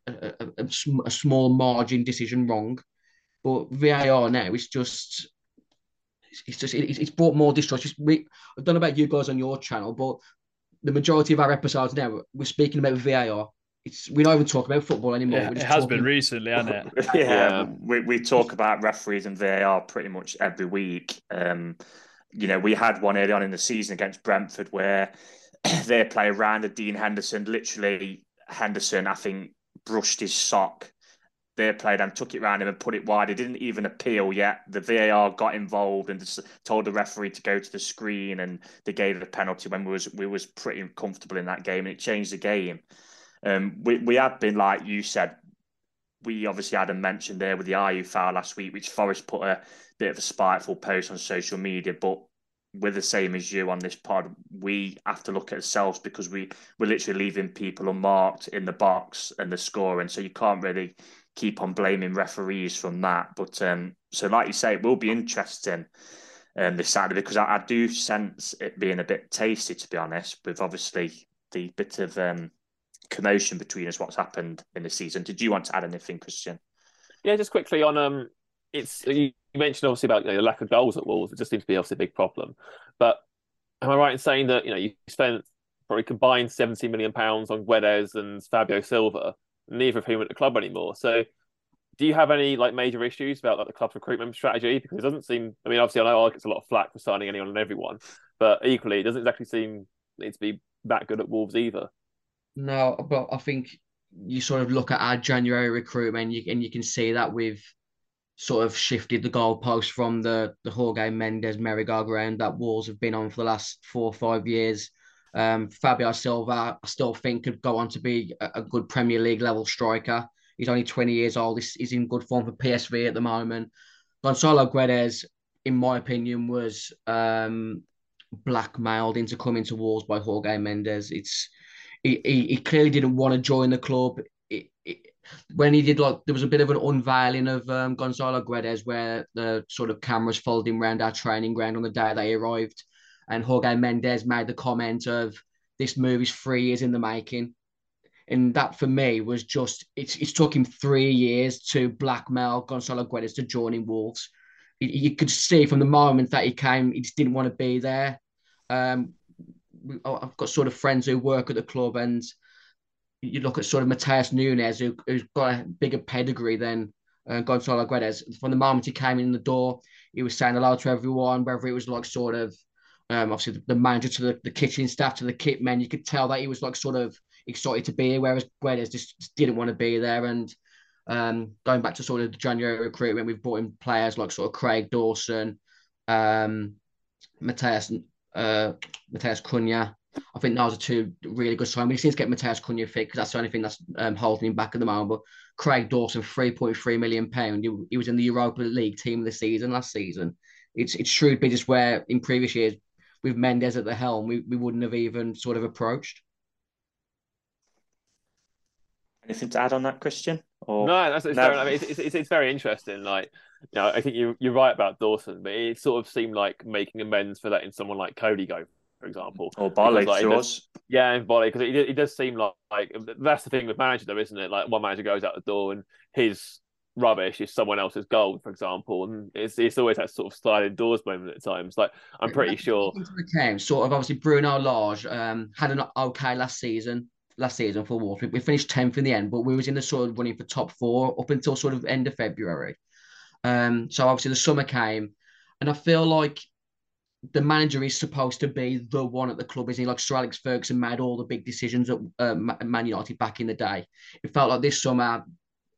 a, a, a, a small margin decision wrong. But VAR now it's just it's just it's brought more distrust. We, I don't know about you guys on your channel, but the majority of our episodes now we're speaking about VAR. It's we don't even talk about football anymore. Yeah, it has talking... been recently, hasn't it? yeah, yeah, we we talk about referees and VAR pretty much every week. Um, you know, we had one early on in the season against Brentford where their player ran Dean Henderson, literally Henderson, I think, brushed his sock. Their player then took it round him and put it wide. He didn't even appeal yet. The VAR got involved and told the referee to go to the screen, and they gave a penalty when we was we was pretty comfortable in that game, and it changed the game. Um, we we have been like you said, we obviously had a mention there with the Ayew foul last week, which Forest put a bit of a spiteful post on social media, but we're the same as you on this pod. We have to look at ourselves because we we're literally leaving people unmarked in the box and the scoring, so you can't really keep on blaming referees from that. But um, so like you say, it will be interesting um, this Saturday because I, I do sense it being a bit tasty, to be honest, with obviously the bit of um, commotion between us, what's happened in the season. Did you want to add anything, Christian? Yeah, just quickly on um, it's you mentioned obviously about you know, the lack of goals at Wolves. It just seems to be obviously a big problem. But am I right in saying that you know you spent probably combined seventy million pounds on Guedes and Fabio Silva, neither of whom at the club anymore? So do you have any like major issues about like the club's recruitment strategy? Because it doesn't seem. I mean, obviously, I know I get a lot of flack for signing anyone and everyone, but equally, it doesn't exactly seem to be that good at Wolves either. No, but I think you sort of look at our January recruitment, and you, and you can see that with sort of shifted the goalpost from the the Jorge Mendes merry-go-round that Wolves have been on for the last four or five years. Um, Fabio Silva, I still think could go on to be a, a, good Premier League level striker. He's only 20 years old. He's, he's in good form for PSV at the moment. Gonzalo Guedes, in my opinion, was um, blackmailed into coming to Wolves by Jorge Mendes. It's he, he, he clearly didn't want to join the club. It, it, when he did like there was a bit of an unveiling of um, Gonzalo Guedes where the sort of cameras followed him around our training ground on the day that he arrived, and Jorge Mendes made the comment of this movie's three years in the making, and that for me was just it's it's took him three years to blackmail Gonzalo Guedes to join in Wolves. You could see from the moment that he came, he just didn't want to be there. Um, I've got sort of friends who work at the club and you look at sort of Matheus Nunes, who, has got a bigger pedigree than uh, Gonzalo Guedes. From the moment he came in the door, he was saying hello to everyone, whether it was like sort of, um, obviously the, the manager to the, the kitchen staff to the kit men. You could tell that he was like sort of excited to be here, whereas Guedes just, just didn't want to be there. And um, going back to sort of the January recruitment, we've brought in players like sort of Craig Dawson, um, Matheus, uh, Matheus Cunha, I think those are two really good signs. We seems to get Matheus Cunha fit because that's the only thing that's um, holding him back at the moment. But Craig Dawson, three point three million pound. He, he, was in the Europa League team of the season last season. It's it's shrewd business where in previous years with Mendes at the helm, we, we wouldn't have even sort of approached. Anything to add on that, Christian? Or... No, that's it's, no. Very, I mean, it's, it's, it's, very interesting. Like, you know, I think you you're right about Dawson, but it sort of seemed like making amends for letting someone like Coady go for example. Or Boly, like, does, yeah, and Boly, because it, it does seem like, like that's the thing with manager, though, isn't it? Like one manager goes out the door and his rubbish is someone else's gold, for example, and it's it's always that sort of sliding doors moment at times. Like I'm pretty sure. Came sort of obviously Bruno Lage um, had an okay last season last season for Wolves. We, we finished tenth in the end, but we was in the sort of running for top four up until sort of end of February. Um, so obviously the summer came, and I feel like the manager is supposed to be the one at the club, isn't he? Like Sir Alex Ferguson made all the big decisions at uh, Man United back in the day. It felt like this summer,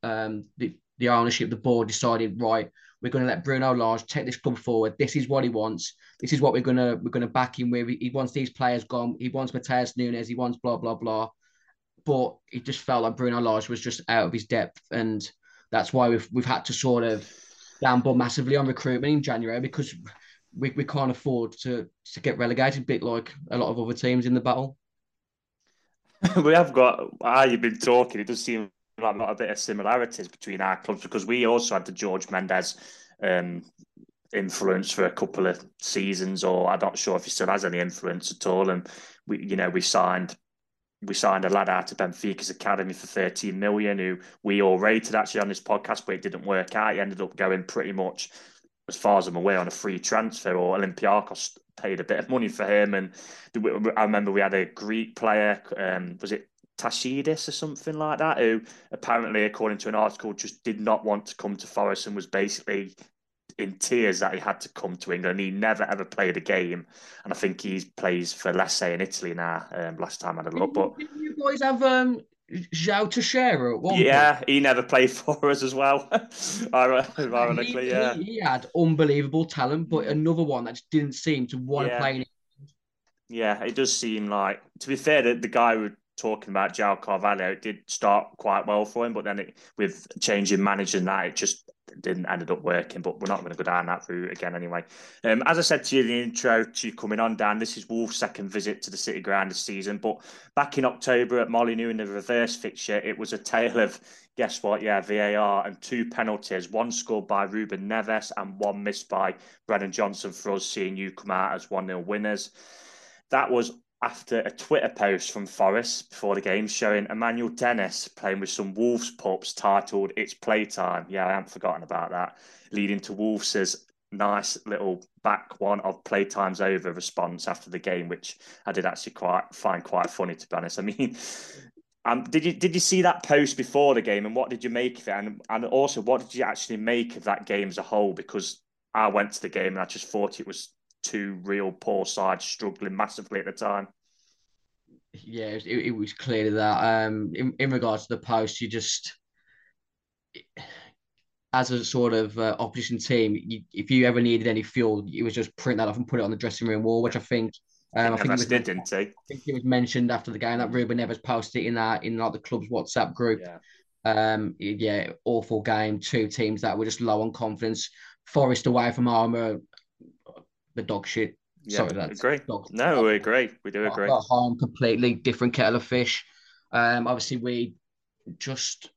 um, the, the ownership, the board decided, right, we're going to let Bruno Lage take this club forward. This is what he wants. This is what we're going to we're going to back him with. He wants these players gone. He wants Matheus Nunes. He wants blah blah blah. But it just felt like Bruno Lage was just out of his depth, and that's why we've we've had to sort of gamble massively on recruitment in January because we, we can't afford to to get relegated, a bit like a lot of other teams in the battle. we have got, ah, you've been talking, it does seem like a bit of similarities between our clubs because we also had the Jorge Mendes um, influence for a couple of seasons, or I'm not sure if he still has any influence at all. And we, you know, we signed we signed a lad out of Benfica's academy for 13 million, who we all rated actually on this podcast, but it didn't work out. He ended up going pretty much as far as I'm aware, on a free transfer, or Olympiacos paid a bit of money for him. And I remember we had a Greek player, um, was it Tachtsidis or something like that, who apparently, according to an article, just did not want to come to Forest and was basically in tears that he had to come to England. He never ever played a game, and I think he plays for Lecce in Italy now. Um, last time I had a look, but you boys have um, João Teixeira Yeah, point. he never played for us as well. Ironically, he, yeah. He, he, had unbelievable talent, but mm. another one that just didn't seem to want yeah. to play. Yeah, it does seem like, to be fair, the, the guy we're talking about, João Carvalho, it did start quite well for him, but then it, with changing manager and that, it just didn't ended up working, but we're not going to go down that route again anyway. Um, as I said to you in the intro, to you coming on, Dan, this is Wolves' second visit to the City Ground this season. But back in October at Molineux in the reverse fixture, it was a tale of guess what? Yeah, VAR and two penalties, one scored by Ruben Neves and one missed by Brennan Johnson for us, seeing you come out as 1 0 winners. That was after a Twitter post from Forest before the game showing Emmanuel Dennis playing with some Wolves pups titled It's Playtime. Yeah, I haven't forgotten about that. Leading to Wolves' nice little back one of playtime's over response after the game, which I did actually quite find quite funny to be honest. I mean, um, did you did you see that post before the game and what did you make of it? And and also what did you actually make of that game as a whole? Because I went to the game and I just thought it was two real poor sides struggling massively at the time. Yeah, it, it was clear that. Um, in, in regards to the post, you just, as a sort of uh, opposition team, you, if you ever needed any fuel, it was just print that off and put it on the dressing room wall, which I think. Um, I think was, did, didn't he? I think it was mentioned after the game that Ruben Neves posted it in that in like the club's WhatsApp group. Yeah. Um, yeah, awful game. Two teams that were just low on confidence. Forest away from Armour the dog shit. Yeah, Sorry, that's agree. Dog, no, we agree. We do agree. Home, completely different kettle of fish. Um, obviously, we just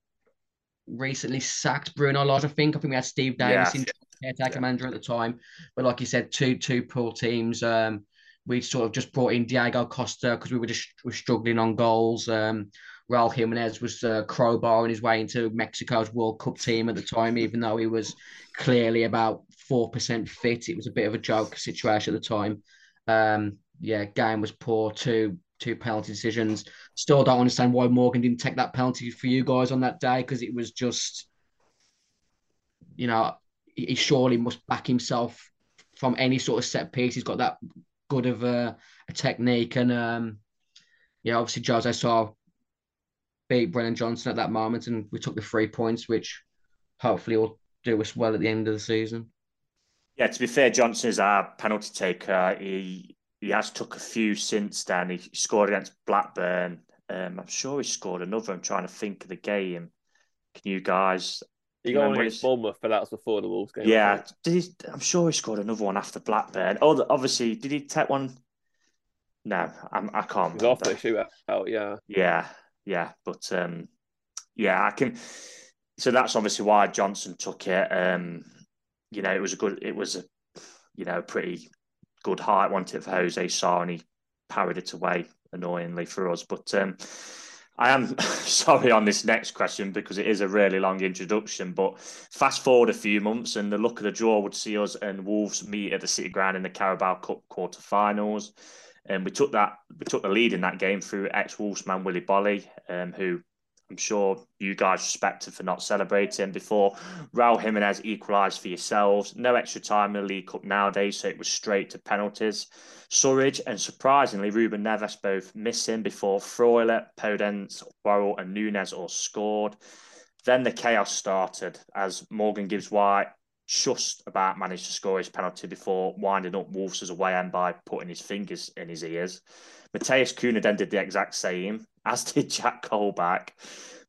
recently sacked Bruno Lage. I think. I think we had Steve Davis yeah. in caretaker yeah. manager at the time. But like you said, two two poor teams. Um, we sort of just brought in Diego Costa because we were just were struggling on goals. Um, Raul Jimenez was uh, crowbarring his way into Mexico's World Cup team at the time, even though he was clearly about four percent fit. It was a bit of a joke situation at the time. Um, yeah, game was poor. Two two penalty decisions. Still don't understand why Morgan didn't take that penalty for you guys on that day because it was just, you know, he surely must back himself from any sort of set piece. He's got that good of a, a technique and um, yeah, obviously Jose Sá beat Brennan Johnson at that moment, and we took the three points, which hopefully will do us well at the end of the season. Yeah, to be fair, Johnson is our penalty taker. He he has took a few since then. He scored against Blackburn. Um, I'm sure he scored another. I'm trying to think of the game. Can you guys? He got one against Bournemouth, but that was before the Wolves game. Yeah, did he? I'm sure he scored another one after Blackburn. Oh, obviously, did he take one? No, I'm, I can not He's off the shootout. Yeah, yeah, yeah. But um, yeah, I can. So that's obviously why Johnson took it. Um, you know, it was a good, it was a, you know, pretty good height, wasn't it, for Jose Sá, and he parried it away annoyingly for us. But um, I am sorry on this next question because it is a really long introduction. But fast forward a few months, and the look of the draw would see us and Wolves meet at the City Ground in the Carabao Cup quarter-finals. And we took that we took the lead in that game through ex Wolves man Willy Boly, um, who I'm sure you guys respected for not celebrating before Raul Jimenez equalised for yourselves. No extra time in the League Cup nowadays, so it was straight to penalties. Surridge and surprisingly Ruben Neves both missing before Freuler, Podence, Worrall and Nunes all scored. Then the chaos started as Morgan Gibbs White just about managed to score his penalty before winding up Wolves' as away end by putting his fingers in his ears. Matheus Cunha then did the exact same, as did Jack Colback,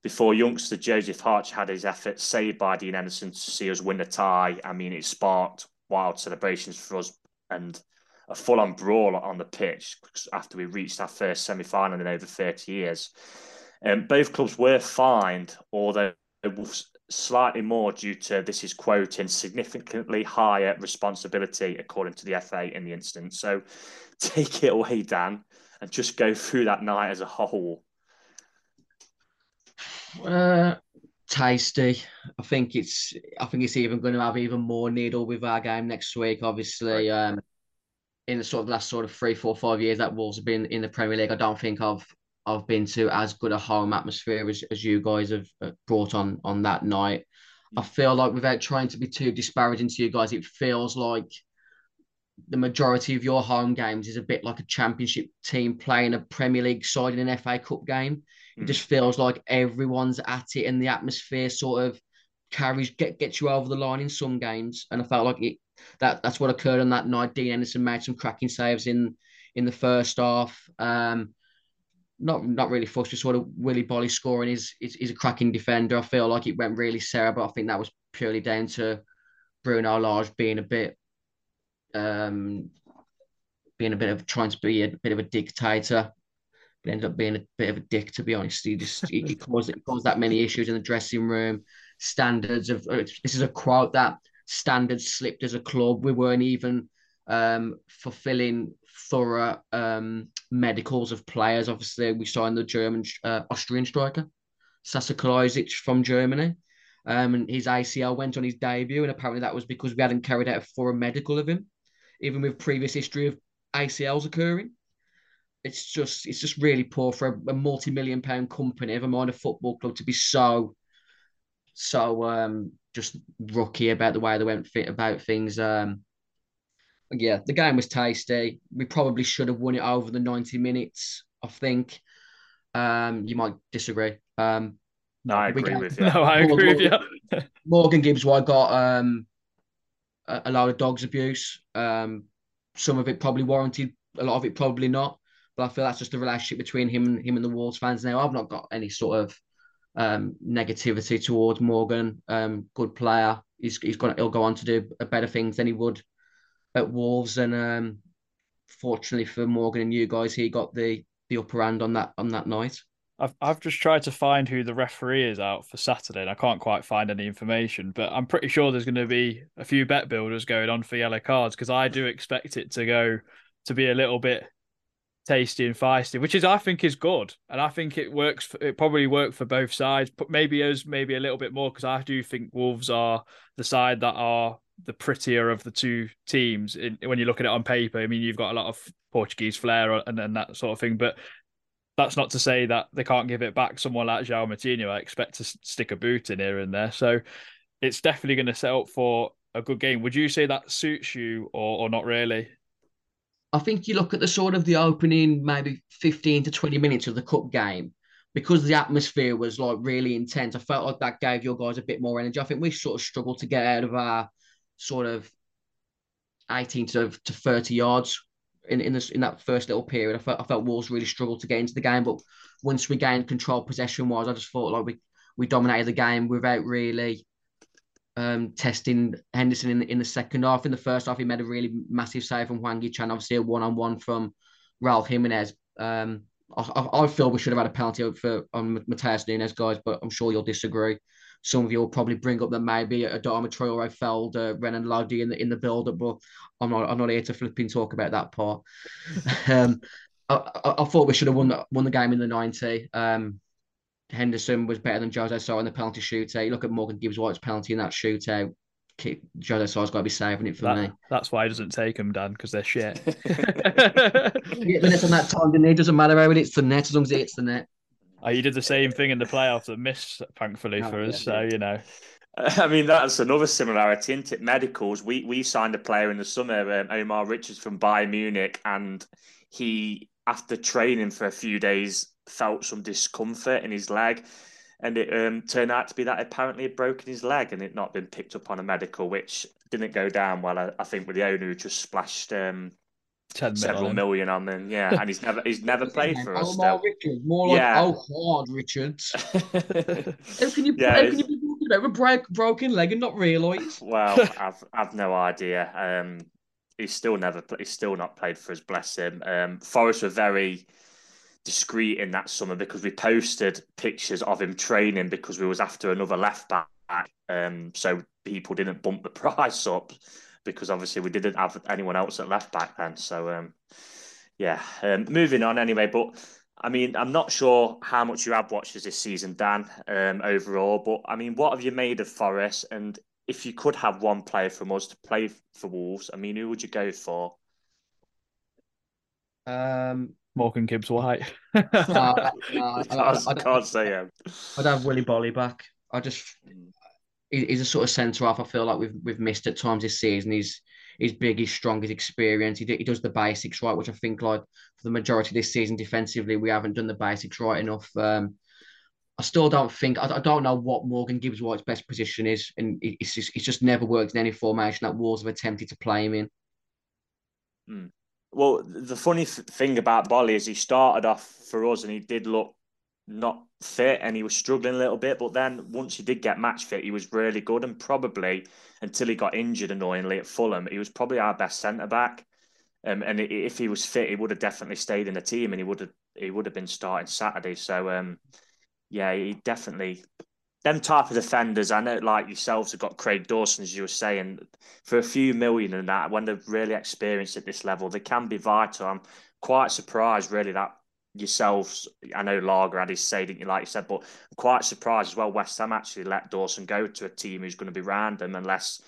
before youngster Joseph Hodge had his effort saved by Dean Henderson to see us win the tie. I mean, it sparked wild celebrations for us and a full on brawl on the pitch after we reached our first semi final in over 30 years. Um, both clubs were fined, although slightly more due to this is quoting significantly higher responsibility according to the FA in the instance. So take it away, Dan and just go through that night as a whole? Uh, tasty. I think it's. I think it's even going to have even more needle with our game next week. Obviously, right. um, in the sort of last sort of three, four, five years that Wolves have been in the Premier League, I don't think I've I've been to as good a home atmosphere as, as you guys have uh, brought on on that night. I feel like without trying to be too disparaging to you guys, it feels like the majority of your home games is a bit like a championship team playing a Premier League side in an FA Cup game. It hmm. just feels like everyone's at it and the atmosphere sort of carries get gets you over the line in some games. And I felt like it that that's what occurred on that night. Dean Henderson made some cracking saves in in the first half. Um, not not really fussed, just sort of Willy Boly scoring. He's, he's, he's a cracking defender. I feel like it went really Sarah, but I think that was purely down to Bruno Lage being a bit um, being a bit of trying to be a bit of a dictator, but ended up being a bit of a dick. To be honest, he just he, he caused caused that many issues in the dressing room. Standards of uh, this is a quote that standards slipped as a club. We weren't even um, fulfilling thorough um, medicals of players. Obviously, we signed the German uh, Austrian striker Sasa Kalajdzic from Germany. Um, and his ACL went on his debut, and apparently that was because we hadn't carried out a thorough medical of him even with previous history of ACLs occurring. It's just it's just really poor for a, a multi-million pound company, ever mind a football club, to be so so um just rookie about the way they went fit about things. Um yeah, the game was tasty. We probably should have won it over the 90 minutes, I think. Um, you might disagree. Um, no, I agree with you. No, I agree with you. Morgan Gibbs White got um, a, lot of dogs abuse. Um, some of it probably warranted, a lot of it probably not. But I feel that's just the relationship between him and him and the Wolves fans now. I've not got any sort of um, negativity towards Morgan. Um, good player. He's he's gonna he'll go on to do better things than he would at Wolves. And um, fortunately for Morgan and you guys, he got the the upper hand on that on that night. I've I've just tried to find who the referee is out for Saturday, and I can't quite find any information. But I'm pretty sure there's going to be a few bet builders going on for yellow cards because I do expect it to go to be a little bit tasty and feisty, which is I think is good, and I think it works. For, it probably worked for both sides, but maybe as maybe a little bit more because I do think Wolves are the side that are the prettier of the two teams in, when you look at it on paper. I mean, you've got a lot of Portuguese flair and, and that sort of thing, but that's not to say that they can't give it back. Someone like João Moutinho, I expect to stick a boot in here and there. So it's definitely going to set up for a good game. Would you say that suits you or, or not really? I think you look at the sort of the opening maybe 15 to 20 minutes of the cup game because the atmosphere was like really intense. I felt like that gave your guys a bit more energy. I think we sort of struggled to get out of our sort of 18 to, to 30 yards in in, this, in that first little period. I felt I felt Wolves really struggled to get into the game, but once we gained control possession wise, I just thought like we we dominated the game without really um, testing Henderson in in the second half. In the first half, he made a really massive save from Hwang Hee-chan, obviously a one on one from Raul Jimenez. Um, I, I, feel we should have had a penalty for on Matheus Nunes, guys, but I'm sure you'll disagree. Some of you will probably bring up that maybe a Adama Traore felled uh, Renan Lodi in the in the build up, but I'm not I'm not here to flipping talk about that part. um, I, I, I, thought we should have won the, won the game in the 90. Um, Henderson was better than Jose Sa in the penalty shootout. You look at Morgan Gibbs White's penalty in that shootout. Jose Sá's got to be saving it for That- me. That's why he doesn't take them, Dan, because they're shit. Minutes on that time, didn't he? Doesn't matter how it hits the net as long as it hits the net. Oh, you did the same thing in the playoffs that missed, thankfully, Oh, for us. yeah. So, you know. I mean, that's another similarity, isn't it? Medicals. We we signed a player in the summer, um, Omar Richards from Bayern Munich, and he, after training for a few days, felt some discomfort in his leg, and it um, turned out to be that apparently had broken his leg and it not been picked up on a medical, which didn't go down well. I, I think with the owner who just splashed um, 10 several million. on them. Yeah, and he's never he's never played for us. Omar Richards, more like Yeah. oh hard Richards. How can you, Yeah, how can you be talking about a break, broken leg and not realise? Well, I've I've no idea. Um, he's still never he's still not played for us. Bless him. Um, Forest were very discreet in that summer because we posted pictures of him training because we was after another left back. Um, so people didn't bump the price up because obviously we didn't have anyone else at left back then. So um, yeah, um, moving on anyway. But I mean, I'm not sure how much you have watched this season, Dan, um, overall. But I mean, what have you made of Forest? And if you could have one player from us to play for Wolves, I mean, who would you go for? Um, Morgan Gibbs White. no, no, I, I I, can't, say him. I'd have Willy Boly back. I just he- he's a sort of centre half. I feel like we've we've missed at times this season. He's he's big, he's strong, he's experienced. He, he does the basics right, which I think like for the majority of this season defensively we haven't done the basics right enough. Um, I still don't think I, I don't know what Morgan Gibbs White's best position is, and it- it's just it's just never worked in any formation that Wolves have attempted to play him in. Well, the funny th- thing about Boly is he started off for us and he did look not fit and he was struggling a little bit. But then once he did get match fit, he was really good. And probably until he got injured annoyingly at Fulham, he was probably our best centre back. Um, and if he was fit, he would have definitely stayed in the team and he would have he would have been starting Saturday. So um, yeah, he definitely them type of defenders. I know, like yourselves, have got Craig Dawson, as you were saying, for a few million and that. When they're really experienced at this level, they can be vital. I'm quite surprised, really, that yourselves. I know Lage had his say, didn't you, like you said, but I'm quite surprised as well. West Ham actually let Dawson go to a team who's going to be random, unless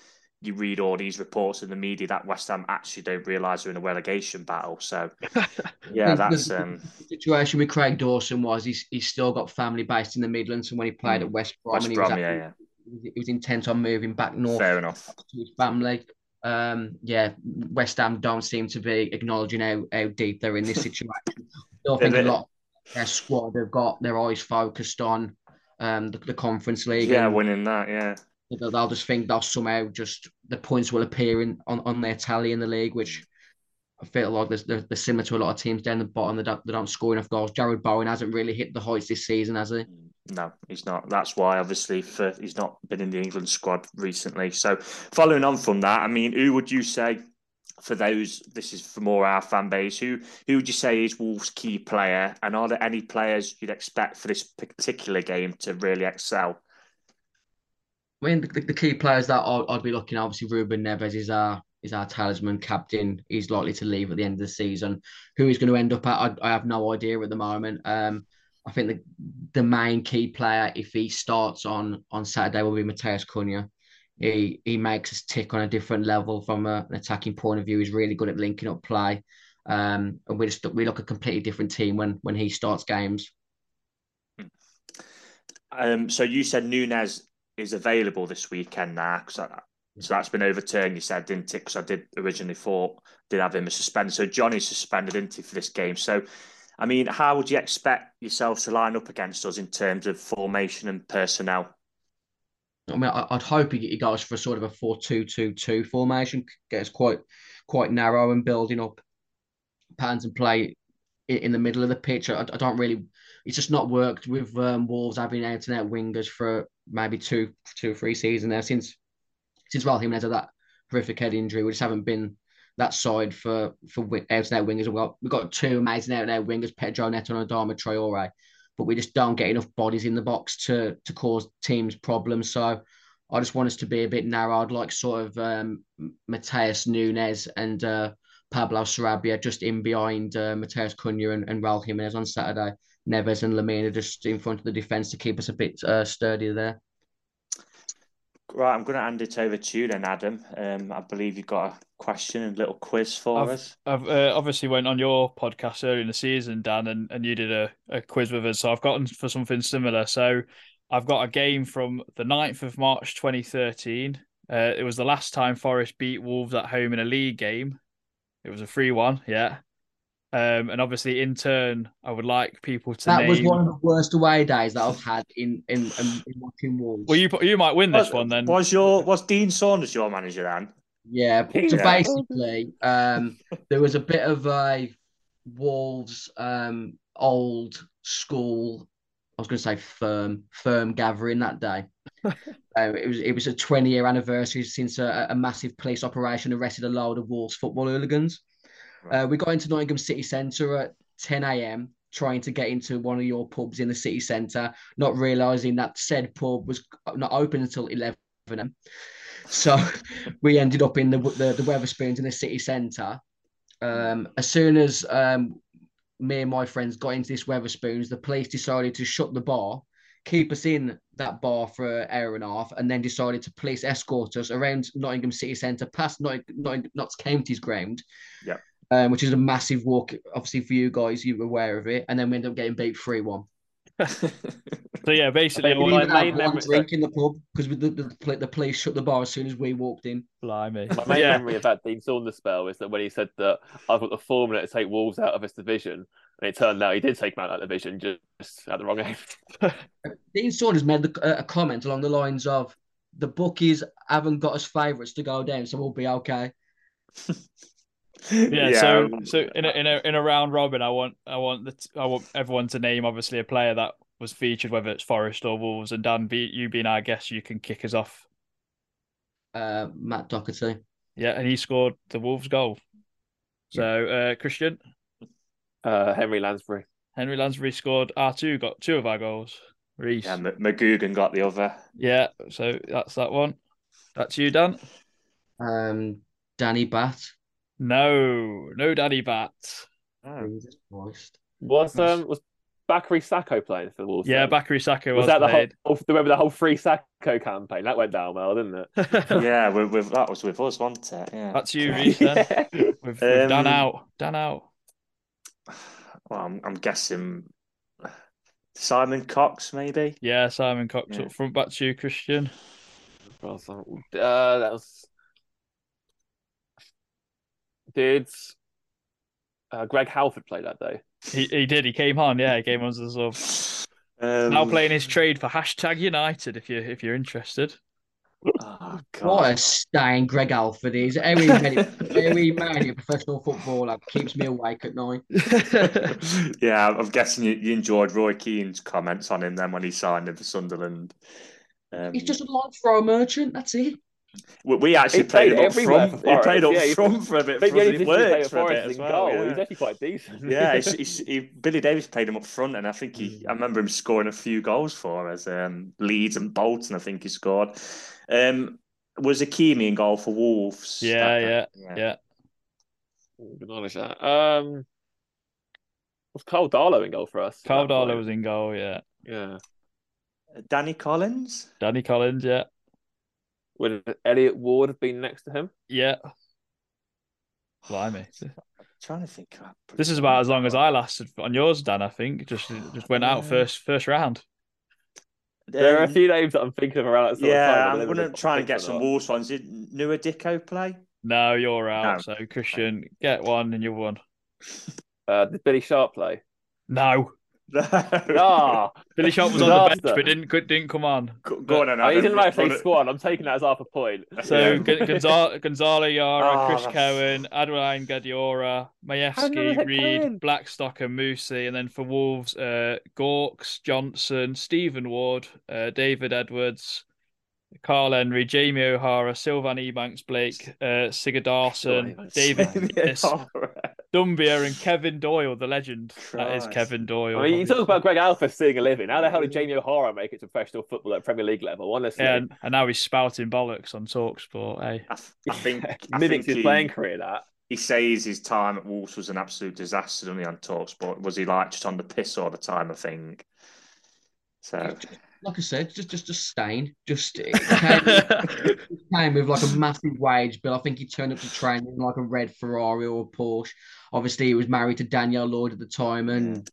you read all these reports in the media that West Ham actually don't realise they're in a relegation battle. So, yeah, that's the- um, The situation with Craig Dawson was he's he's still got family based in the Midlands, and when he played Mm. at West Brom, West and he was Brom. actually- Yeah, yeah, he was intent on moving back north fair enough. to his family. Um, yeah, West Ham don't seem to be acknowledging how, how deep they're in this situation. Still think a lot of their squad they've got their eyes focused on um, the, the Conference League. Yeah, winning that. Yeah. they'll, they'll just think they'll somehow just the points will appear in, on, on their tally in the league, which I feel like they're, they're similar to a lot of teams down the bottom that don't, that don't score enough goals. Jarrod Bowen hasn't really hit the heights this season, has he? No, he's not. That's why, obviously, for he's not been in the England squad recently. So, following on from that, I mean, who would you say for those? This is for more our fan base. Who who would you say is Wolves' key player? And are there any players you'd expect for this particular game to really excel? I mean, the, the key players that I'd, I'd be looking at, obviously, Ruben Neves is our is our talisman captain. He's likely to leave at the end of the season. Who he's going to end up at, I, I have no idea at the moment. Um, I think the the main key player, if he starts on on Saturday, will be Matheus Cunha. He he makes us tick on a different level from a, an attacking point of view. He's really good at linking up play. Um, and we just we look a completely different team when when he starts games. Um, so you said Nunes is available this weekend now, because so that's been overturned. You said, didn't it? Because I did originally thought did have him as suspended. So Johnny's suspended, isn't he, for this game? So, I mean, how would you expect yourselves to line up against us in terms of formation and personnel? I mean, I- I'd hope he goes for a sort of a 4-2-2-2 formation, gets quite quite narrow and building up patterns and play in the middle of the pitch. I, don't really, it's just not worked with um, Wolves having out and out wingers for maybe two, two or three seasons now since since Raul Jimenez had that horrific head injury. We just haven't been that side for for out and out wingers. We've got, we've got two amazing out and out wingers, Pedro Neto and Adama Traore, but we just don't get enough bodies in the box to to cause teams problems. So I just want us to be a bit narrow. I'd like sort of um, Matheus Nunes and uh, Pablo Sarabia just in behind uh, Matheus Cunha and, and Raul Jimenez on Saturday. Neves and Lemina just in front of the defence to keep us a bit uh, sturdier there. Right, I'm going to hand it over to you then, Adam. Um, I believe you've got a question and a little quiz for I've, us. I've uh, obviously went on your podcast earlier in the season, Dan, and, and you did a, a quiz with us. So I've gotten for something similar. So I've got a game from the 9th of March 2013. Uh, it was the last time Forest beat Wolves at home in a league game. It was a free one, yeah. Um, and obviously, in turn, I would like people to That name. was one of the worst away days that I've had in in, in, in watching Wolves. Well, you you might win this Was- one then. Was your was Dean Saunders your manager then? Yeah. So basically, um, there was a bit of a Wolves um old school. I was going to say firm firm gathering that day. uh, it was it was a 20 year anniversary since a, a massive police operation arrested a load of Wolves football hooligans. Uh, we got into Nottingham City Centre at 10 a.m. trying to get into one of your pubs in the city centre, not realising that said pub was not open until 11 a.m. So we ended up in the the, the Wetherspoons in the city centre. Um, as soon as um, me and my friends got into this Wetherspoons, the police decided to shut the bar, keep us in that bar for an hour and a half, and then decided to police escort us around Nottingham City Centre, past Notting- Notting- Notts County's ground. Yeah. Um, which is a massive walk, obviously for you guys, you were aware of it, and then we ended up getting beat three one. So yeah, basically, I I We my didn't main have one memory- drink in the pub because the, the, the, the police shut the bar as soon as we walked in. blimey. My main yeah, memory of that Dean Saunders spell is that when he said that I've got the formula to take Wolves out of this division, and it turned out he did take them out of that division just at the wrong end. Dean Saunders made the, a comment along the lines of, "The bookies haven't got us favourites to go down, so we'll be okay." yeah. So so in a, in a in a round robin, I want I want the t- I want everyone to name obviously a player that was featured, whether it's Forest or Wolves. And Dan, be you being our guest, you can kick us off. Uh, Matt Doherty. Yeah, and he scored the Wolves goal. So uh, Christian Uh, Henry Lansbury. Henry Lansbury scored our two got two of our goals. Reiss. yeah, M- McGugan got the other. Yeah, so that's that one. That's you, Dan. Um, Danny Batth. No, no, Daddy Bat. Oh. Jesus Christ. Was um was Bakary Sako playing for Wolves? Yeah, then? Bakary Sako was was, that the played. whole? Remember the whole free Sako campaign? That went down well, didn't it? yeah, with, with, that was with us, wasn't it? Yeah. That's you, Reiss. Then with, with Dan Um, out, Dan out. Well, I'm, I'm guessing Simon Cox, maybe. Yeah, Simon Cox Yeah. up front. Back to you, Christian. Uh, that was. Did uh, Greg Halford play that day? He he did. He came on. Yeah, he came on as a sub. Um, Now playing his trade for hashtag United. If you if you're interested. Oh, What a God. stain Greg Halford is. Every made, every man a professional footballer keeps me awake at night. yeah, I'm guessing you, you enjoyed Roy Keane's comments on him then when he signed him for Sunderland. Um, He's just a long throw merchant. That's it. We, we actually He played played, him up everywhere front. for He played up Forest, yeah, he- front for a bit. But For the us. He he worked at for a bit as in well. goal. yeah. He's actually quite decent. yeah, he's, he's, he, Billy Davies played him up front, and I think he. I remember him scoring a few goals for us. Um, Leeds and Bolton, I think he scored. Um, was Ikeme in goal for Wolves? Yeah, that- yeah, yeah. Good knowledge that. Um, was Karl Darlow in goal for us? Karl Darlow point? was in goal. Yeah, Yeah. Danny Collins. Danny Collins. Yeah, Would Elliot Ward have been next to him? yeah. Blimey. trying to think. This is about as long as I lasted on yours, Dan. I think just just went out first first round. There are a Um, few names that I'm thinking of around that Yeah, of time. I'm going to try and get some of. Wolves ones. Did Nouha Dicko play? No, you're out. No. So Christian, get one and you won. Uh, did Billy Sharp play? No, Ah, Billy Sharp was on the bench, but didn't didn't come on. Go, go on, and Oh, he Adam, didn't like run squad. I'm taking that as half a point. So Yeah. Gonzalo, Gonzalo Jara, Ah, Chris that's- Cohen, Adlène Guédioura, How did I Majewski, Reed, Cohen? Blackstock, and Moussi. And then for Wolves, uh, Gawks, Johnson, Stephen Ward, uh, David Edwards, Karl Henry, Jamie O'Hara, Sylvan Ebanks Blake, uh, Sigurd Dawson, David yes, Doumbia, and Kevin Doyle, the legend. That is Kevin Doyle. I mean, you talk about Greg Alpha seeing a living. How the hell did Jamie O'Hara make it to professional football at Premier League level? Honestly, Yeah, and, and now he's spouting bollocks on Talksport, eh? I, I think I mimics his he, playing career. That he says his time at Wolves was an absolute disaster, doesn't he, on Talksport? Was he like just on the piss all the time, I think? So, like I said, just just just stain. Just it came, it came with like a massive wage bill. I think he turned up to training in like a red Ferrari or a Porsche. Obviously, he was married to Danielle Lloyd at the time, and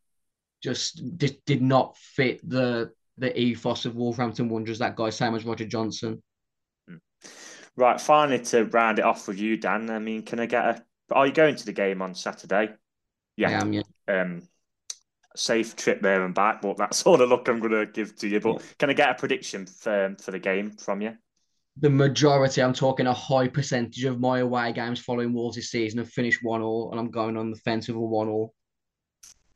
just just did not fit the the ethos of Wolverhampton Wanderers. That guy, same as Roger Johnson. right, finally to round it off with you, Dan. I mean, can I get a? Are you going to the game on Saturday? I am, yeah. Um, safe trip there and back, but that's all the look I'm going to give to you. But can I get a prediction for for the game from you? The majority, I'm talking a high percentage of my away games following Wolves this season have finished one all, and I'm going on the fence with a one all.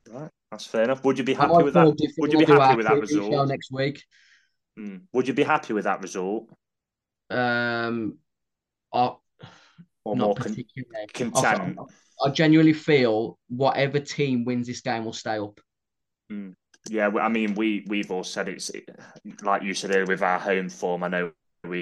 Right, that's fair enough. Would you be happy with that? Would you be happy with that result next week? Mm. Would you be happy with that result? Um, I, or not more con- particularly. content? I, I genuinely feel whatever team wins this game will stay up. Mm. Yeah, I mean, we we've all said it's like you said earlier with our home form. I know we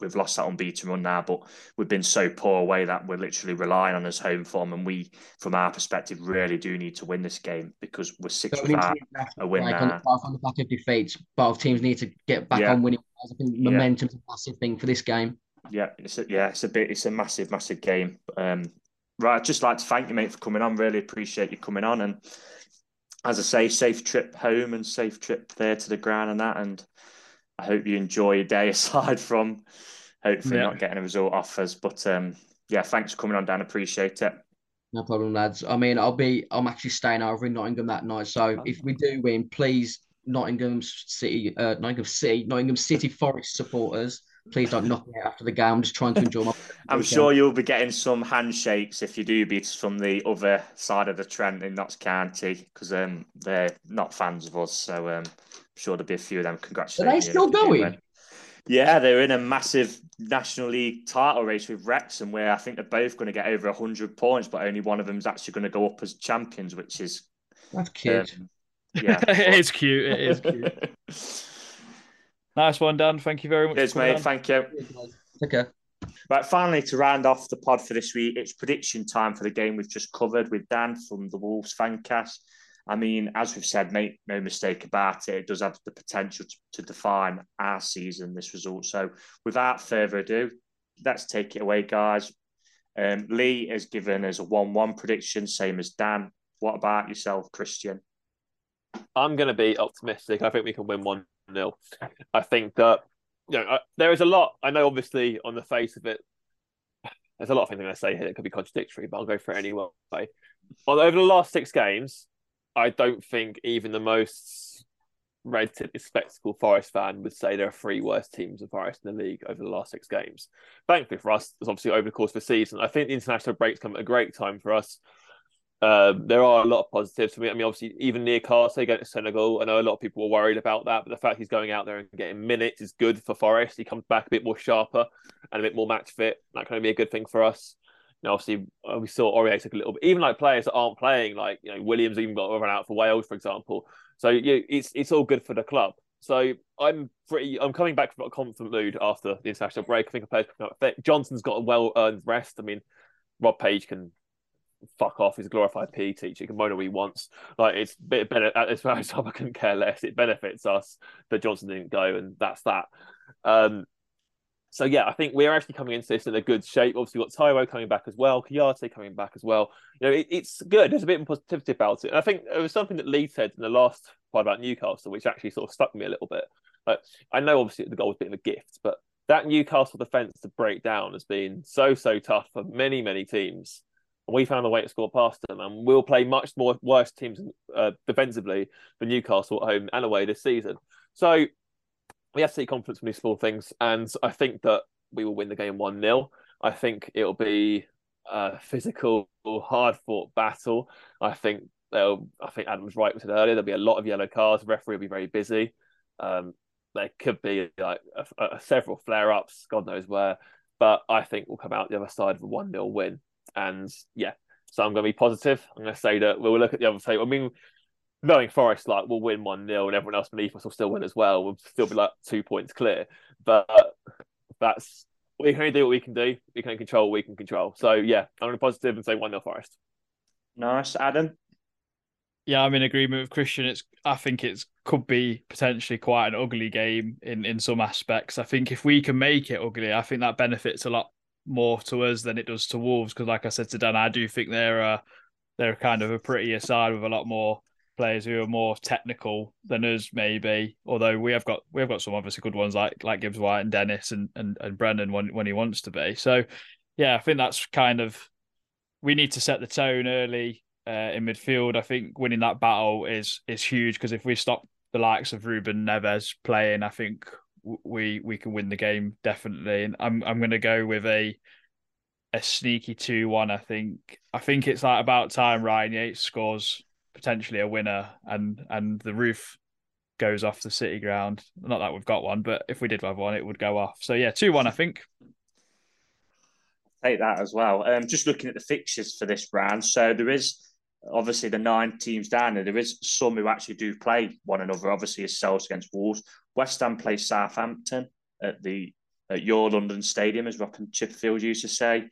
we've lost that unbeaten run now, but we've been so poor away that we're literally relying on his home form, and we, from our perspective, really do need to win this game because we're six into without a win on, now. the, on the back of defeats, both teams need to get back Yeah. on winning. I think momentum's a massive thing for this game. Yeah, it's a, yeah, it's a bit, it's a massive, massive game. Um, right, I'd just like to thank you, mate, for coming on. Really appreciate you coming on, and as I say, safe trip home and safe trip there to the ground and that. And I hope you enjoy your day aside from hopefully Yeah. not getting a result off us. But um, yeah, thanks for coming on, Dan. Appreciate it. No problem, lads. I mean, I'll be. I'm actually staying over in Nottingham that night. So if we do win, please, Nottingham City, uh, Nottingham City, Nottingham City Forest supporters, please don't knock me out after the game. I'm just trying to enjoy my. I'm sure you'll be getting some handshakes if you do beat us from the other side of the Trent in Notts County because um, they're not fans of us. So um, I'm sure there'll be a few of them congratulating. you still if you going? win. Yeah, they're in a massive National League title race with Wrexham, where I think they're both going to get over 100 points, but only one of them's actually going to go up as champions, which is That's cute. um, yeah. it is cute. It is cute. Nice one, Dan. Thank you very much. Cheers, for mate. on. Thank you. Okay. care. Right, finally, to round off the pod for this week, it's prediction time for the game we've just covered with Dan from the Wolves Fancast. I mean, as we've said, make no mistake about it, it does have the potential to, to define our season, this result. So, without further ado, let's take it away, guys. Um, Lee has given us a 1 1 prediction, same as Dan. What about yourself, Christian? I'm going to be optimistic. I think we can win 1 0. I think that, you know, uh, there is a lot. I know, obviously, on the face of it, there's a lot of things to say here that could be contradictory, but I'll go for it anyway. Although over the last six games, I don't think even the most tipped spectacle Forest fan would say there are three worst teams of Forest in the league over the last six games. Thankfully for us, it's obviously over the course of the season. I think the international breaks come at a great time for us. Um, there are a lot of positives for me. I mean, obviously, even Niakhaté going to Senegal, I know a lot of people were worried about that, but the fact he's going out there and getting minutes is good for Forest. He comes back a bit more sharper and a bit more match fit. That can be a good thing for us. You know, obviously, uh, we saw Aurier took a little bit, even like players that aren't playing, like you know, Williams even got run out for Wales, for example. So it's it's all good for the club. So I'm pretty, I'm coming back from a confident mood after the international break. I think I played. Johnson's got a well earned rest. I mean, Rob Page can fuck off. He's a glorified PE teacher. He can moan all he wants. Like it's bit better as far as I couldn't care less. It benefits us that Johnson didn't go, and that's that. Um, so yeah, I think we're actually coming into this in a good shape. Obviously, we've got Taiwo coming back as well, Kouyaté coming back as well. You know, it, it's good. There's a bit of positivity about it. And I think there was something that Lee said in the last part about Newcastle, which actually sort of stuck me a little bit. Like, I know obviously the goal was a bit of a gift, but that Newcastle defence to break down has been so so tough for many many teams. We found a way to score past them, and we'll play much more worse teams uh, defensively for Newcastle at home and away this season. So we have to take confidence from these small things, and I think that we will win the game one 0 I think it'll be a physical, hard fought battle. I think they'll. I think Adam was right. Said earlier there'll be a lot of yellow cards. The referee will be very busy. Um, there could be like a, a, several flare ups, God knows where. But I think we'll come out the other side of a one 0 win, and yeah. So I'm going to be positive. I'm going to say that we'll look at the other table. I mean, knowing Forest like we'll win one 0 and everyone else beneath us will still win as well. We'll still be like two points clear. But that's we can only do what we can do. We can control what we can control. So yeah, I'm going to be positive and say one 0 Forest. Nice, Adam. Yeah, I'm in agreement with Christian. It's I think it's could be potentially quite an ugly game in in some aspects. I think if we can make it ugly, I think that benefits a lot more to us than it does to Wolves. Because like I said to Dan, I do think they're a, they're kind of a prettier side with a lot more players who are more technical than us, maybe. Although we have got we have got some obviously good ones like like Gibbs White and Dennis and and, and Brennan when when he wants to be. So yeah, I think that's kind of we need to set the tone early uh, in midfield. I think winning that battle is is huge because if we stop the likes of Ruben Neves playing, I think we we can win the game definitely. And I'm I'm going to go with a a sneaky two one. I think I think it's like about time Ryan Yates scores potentially a winner and and the roof goes off the city ground. Not that we've got one, but if we did have one, it would go off. So yeah, two one, I think. Take that as well. Um, just looking at the fixtures for this round, so there is obviously the nine teams down there. There is some who actually do play one another. Obviously, yourselves against Wolves. West Ham play Southampton at the at your London Stadium, as Rock and Chipfield used to say.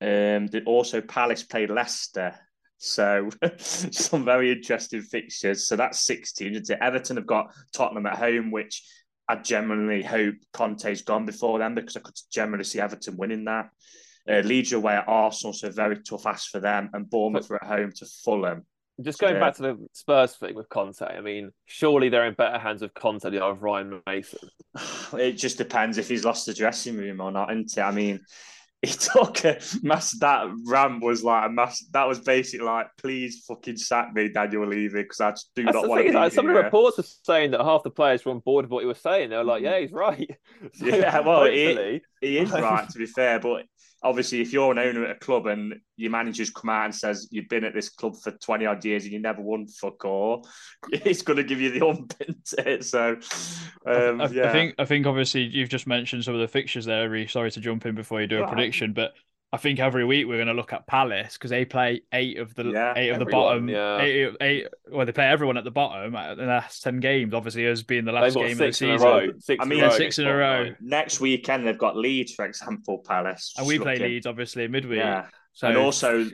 Um, also Palace play Leicester so some very interesting fixtures. So that's 16. Everton have got Tottenham at home, which I genuinely hope Conte's gone before then because I could generally see Everton winning that. Uh, Leeds away at Arsenal, so very tough ask for them, and Bournemouth are at home to Fulham. Just going back to the Spurs thing with Conte, I mean, surely they're in better hands with Conte than of Ryan Mason. It just depends if he's lost the dressing room or not, isn't it? I mean, he took a mass that rant was like a mass that was basically like please fucking sack me daniel levy because i just do That's not want to like, some of the reports were saying that half the players were on board with what he was saying they were like yeah he's right so, yeah well he, he is right to be fair but obviously, if you're an owner at a club and your manager's come out and says you've been at this club for 20 odd years and you never won fuck all, it's going to give you the ump, it? So, um, I, yeah. I think, I think obviously you've just mentioned some of the fixtures there. Really sorry to jump in before you do a right. prediction, but I think every week we're going to look at Palace because they play eight of the yeah, eight of the bottom. Yeah. Eight, eight, well, they play everyone at the bottom in the last ten games. Obviously, as being the last game of the season. Six I mean, in six in a row. Next weekend they've got Leeds, for example, Palace. And we play Leeds obviously midweek. Yeah. So and also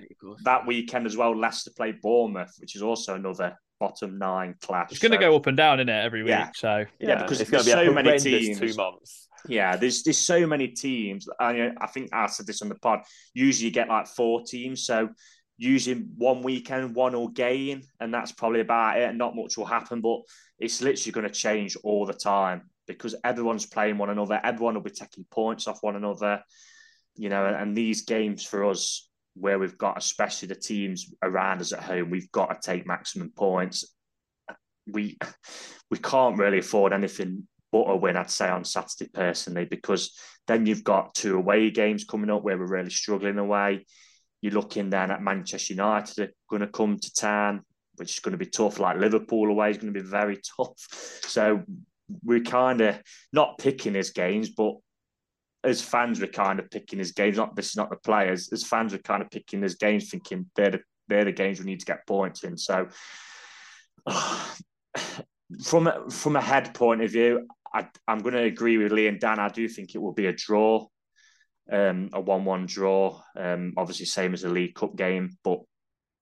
that weekend as well, Leicester play Bournemouth, which is also another bottom nine clash. It's going to so. go up and down in it every week. Yeah. So yeah, yeah because it's going to be so many teams. Two months. Yeah, there's there's so many teams. I, I think I said this on the pod. Usually, you get like four teams, so using one weekend, one will gain, and that's probably about it. Not much will happen, but it's literally going to change all the time because everyone's playing one another. Everyone will be taking points off one another, you know. And these games for us, where we've got especially the teams around us at home, we've got to take maximum points. We we can't really afford anything but uh, a win, I'd say, on Saturday personally, because then you've got two away games coming up where we're really struggling away. You're looking then at Manchester United are going to come to town, which is going to be tough. Like Liverpool away is going to be very tough. So we're kind of not picking his games, but as fans, we're kind of picking his games. Not this is not the players. As fans, we're kind of picking his games, thinking they're the, they're the games we need to get points in. So. from from a head point of view, I, am going to agree with Lee and Dan. I do think it will be a draw, um, a one-one draw. Um, obviously, same as a League Cup game, but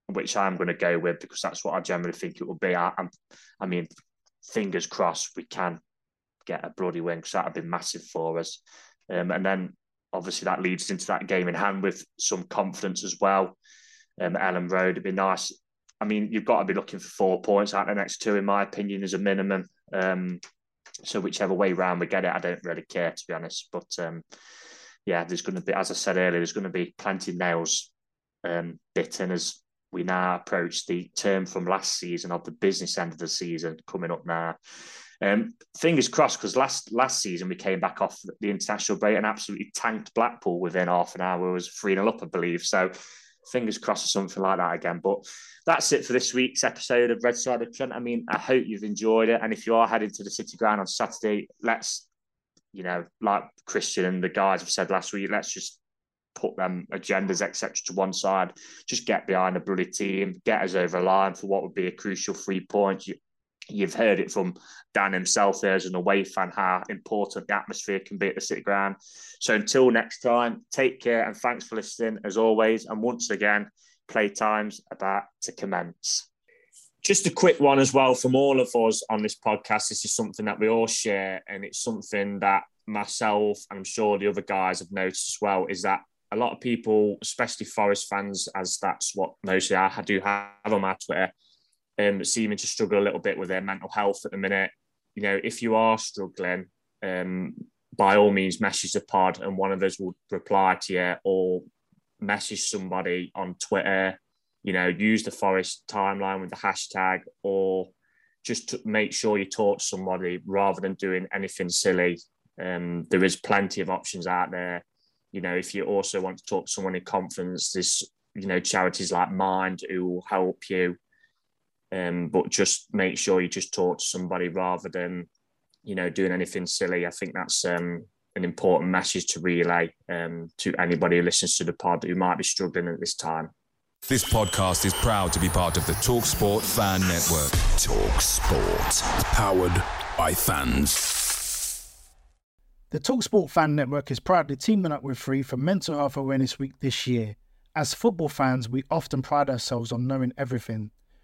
which I'm going to go with because that's what I generally think it will be. I, I mean, fingers crossed we can get a bloody win because that would be massive for us. Um, and then obviously that leads into that game in hand with some confidence as well. Um, Elland Road, it'd be nice. I mean, you've got to be looking for four points out of the next two, in my opinion, as a minimum. Um, so whichever way round we get it, I don't really care to be honest. But um, yeah, there's going to be, as I said earlier, there's going to be plenty of nails um, bitten as we now approach the term from last season of the business end of the season coming up now. Um, fingers crossed because last last season we came back off the international break and absolutely tanked Blackpool within half an hour. It was three 0 up, I believe. So fingers crossed for something like that again. But that's it for this week's episode of Red Side of Trent. I mean, I hope you've enjoyed it. And if you are heading to the City Ground on Saturday, let's, you know, like Christian and the guys have said last week, let's just put them agendas, etc., to one side. Just get behind the bloody team, get us over line for what would be a crucial three points. You've heard it from Dan himself as an away fan how important the atmosphere can be at the City Ground. So until next time, take care and thanks for listening as always. And once again, playtime's about to commence. just a quick one as well from all of us on this podcast. This is something that we all share, and it's something that myself and I'm sure the other guys have noticed as well. Is that a lot of people, especially Forest fans, as that's what mostly I do have on my Twitter, um, seeming to struggle a little bit with their mental health at the minute. You know, if you are struggling, um, by all means, message the pod, and one of us will reply to you or message somebody on Twitter. You know, use the Forest timeline with the hashtag, or just to make sure you talk to somebody rather than doing anything silly. Um, there is plenty of options out there. You know, if you also want to talk to someone in confidence, there's you know charities like Mind who will help you. Um, but just make sure you just talk to somebody rather than you know doing anything silly. I think that's um, an important message to relay um, to anybody who listens to the pod who might be struggling at this time. This podcast is proud to be part of the TalkSport Fan Network. TalkSport, powered by fans. The TalkSport Fan Network is proudly teaming up with Free for Mental Health Awareness Week this year. As football fans, we often pride ourselves on knowing everything,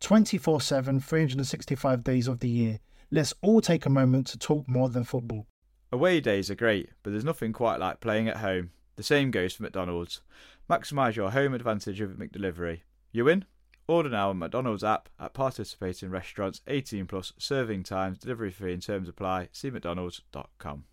24 7, 365 days of the year. Let's all take a moment to talk more than football. Away days are great, but there's nothing quite like playing at home. The same goes for McDonald's. Maximise your home advantage with McDelivery. You win? Order now on McDonald's app at participating restaurants 18 plus serving times, delivery fee and terms apply. See McDonald's.com.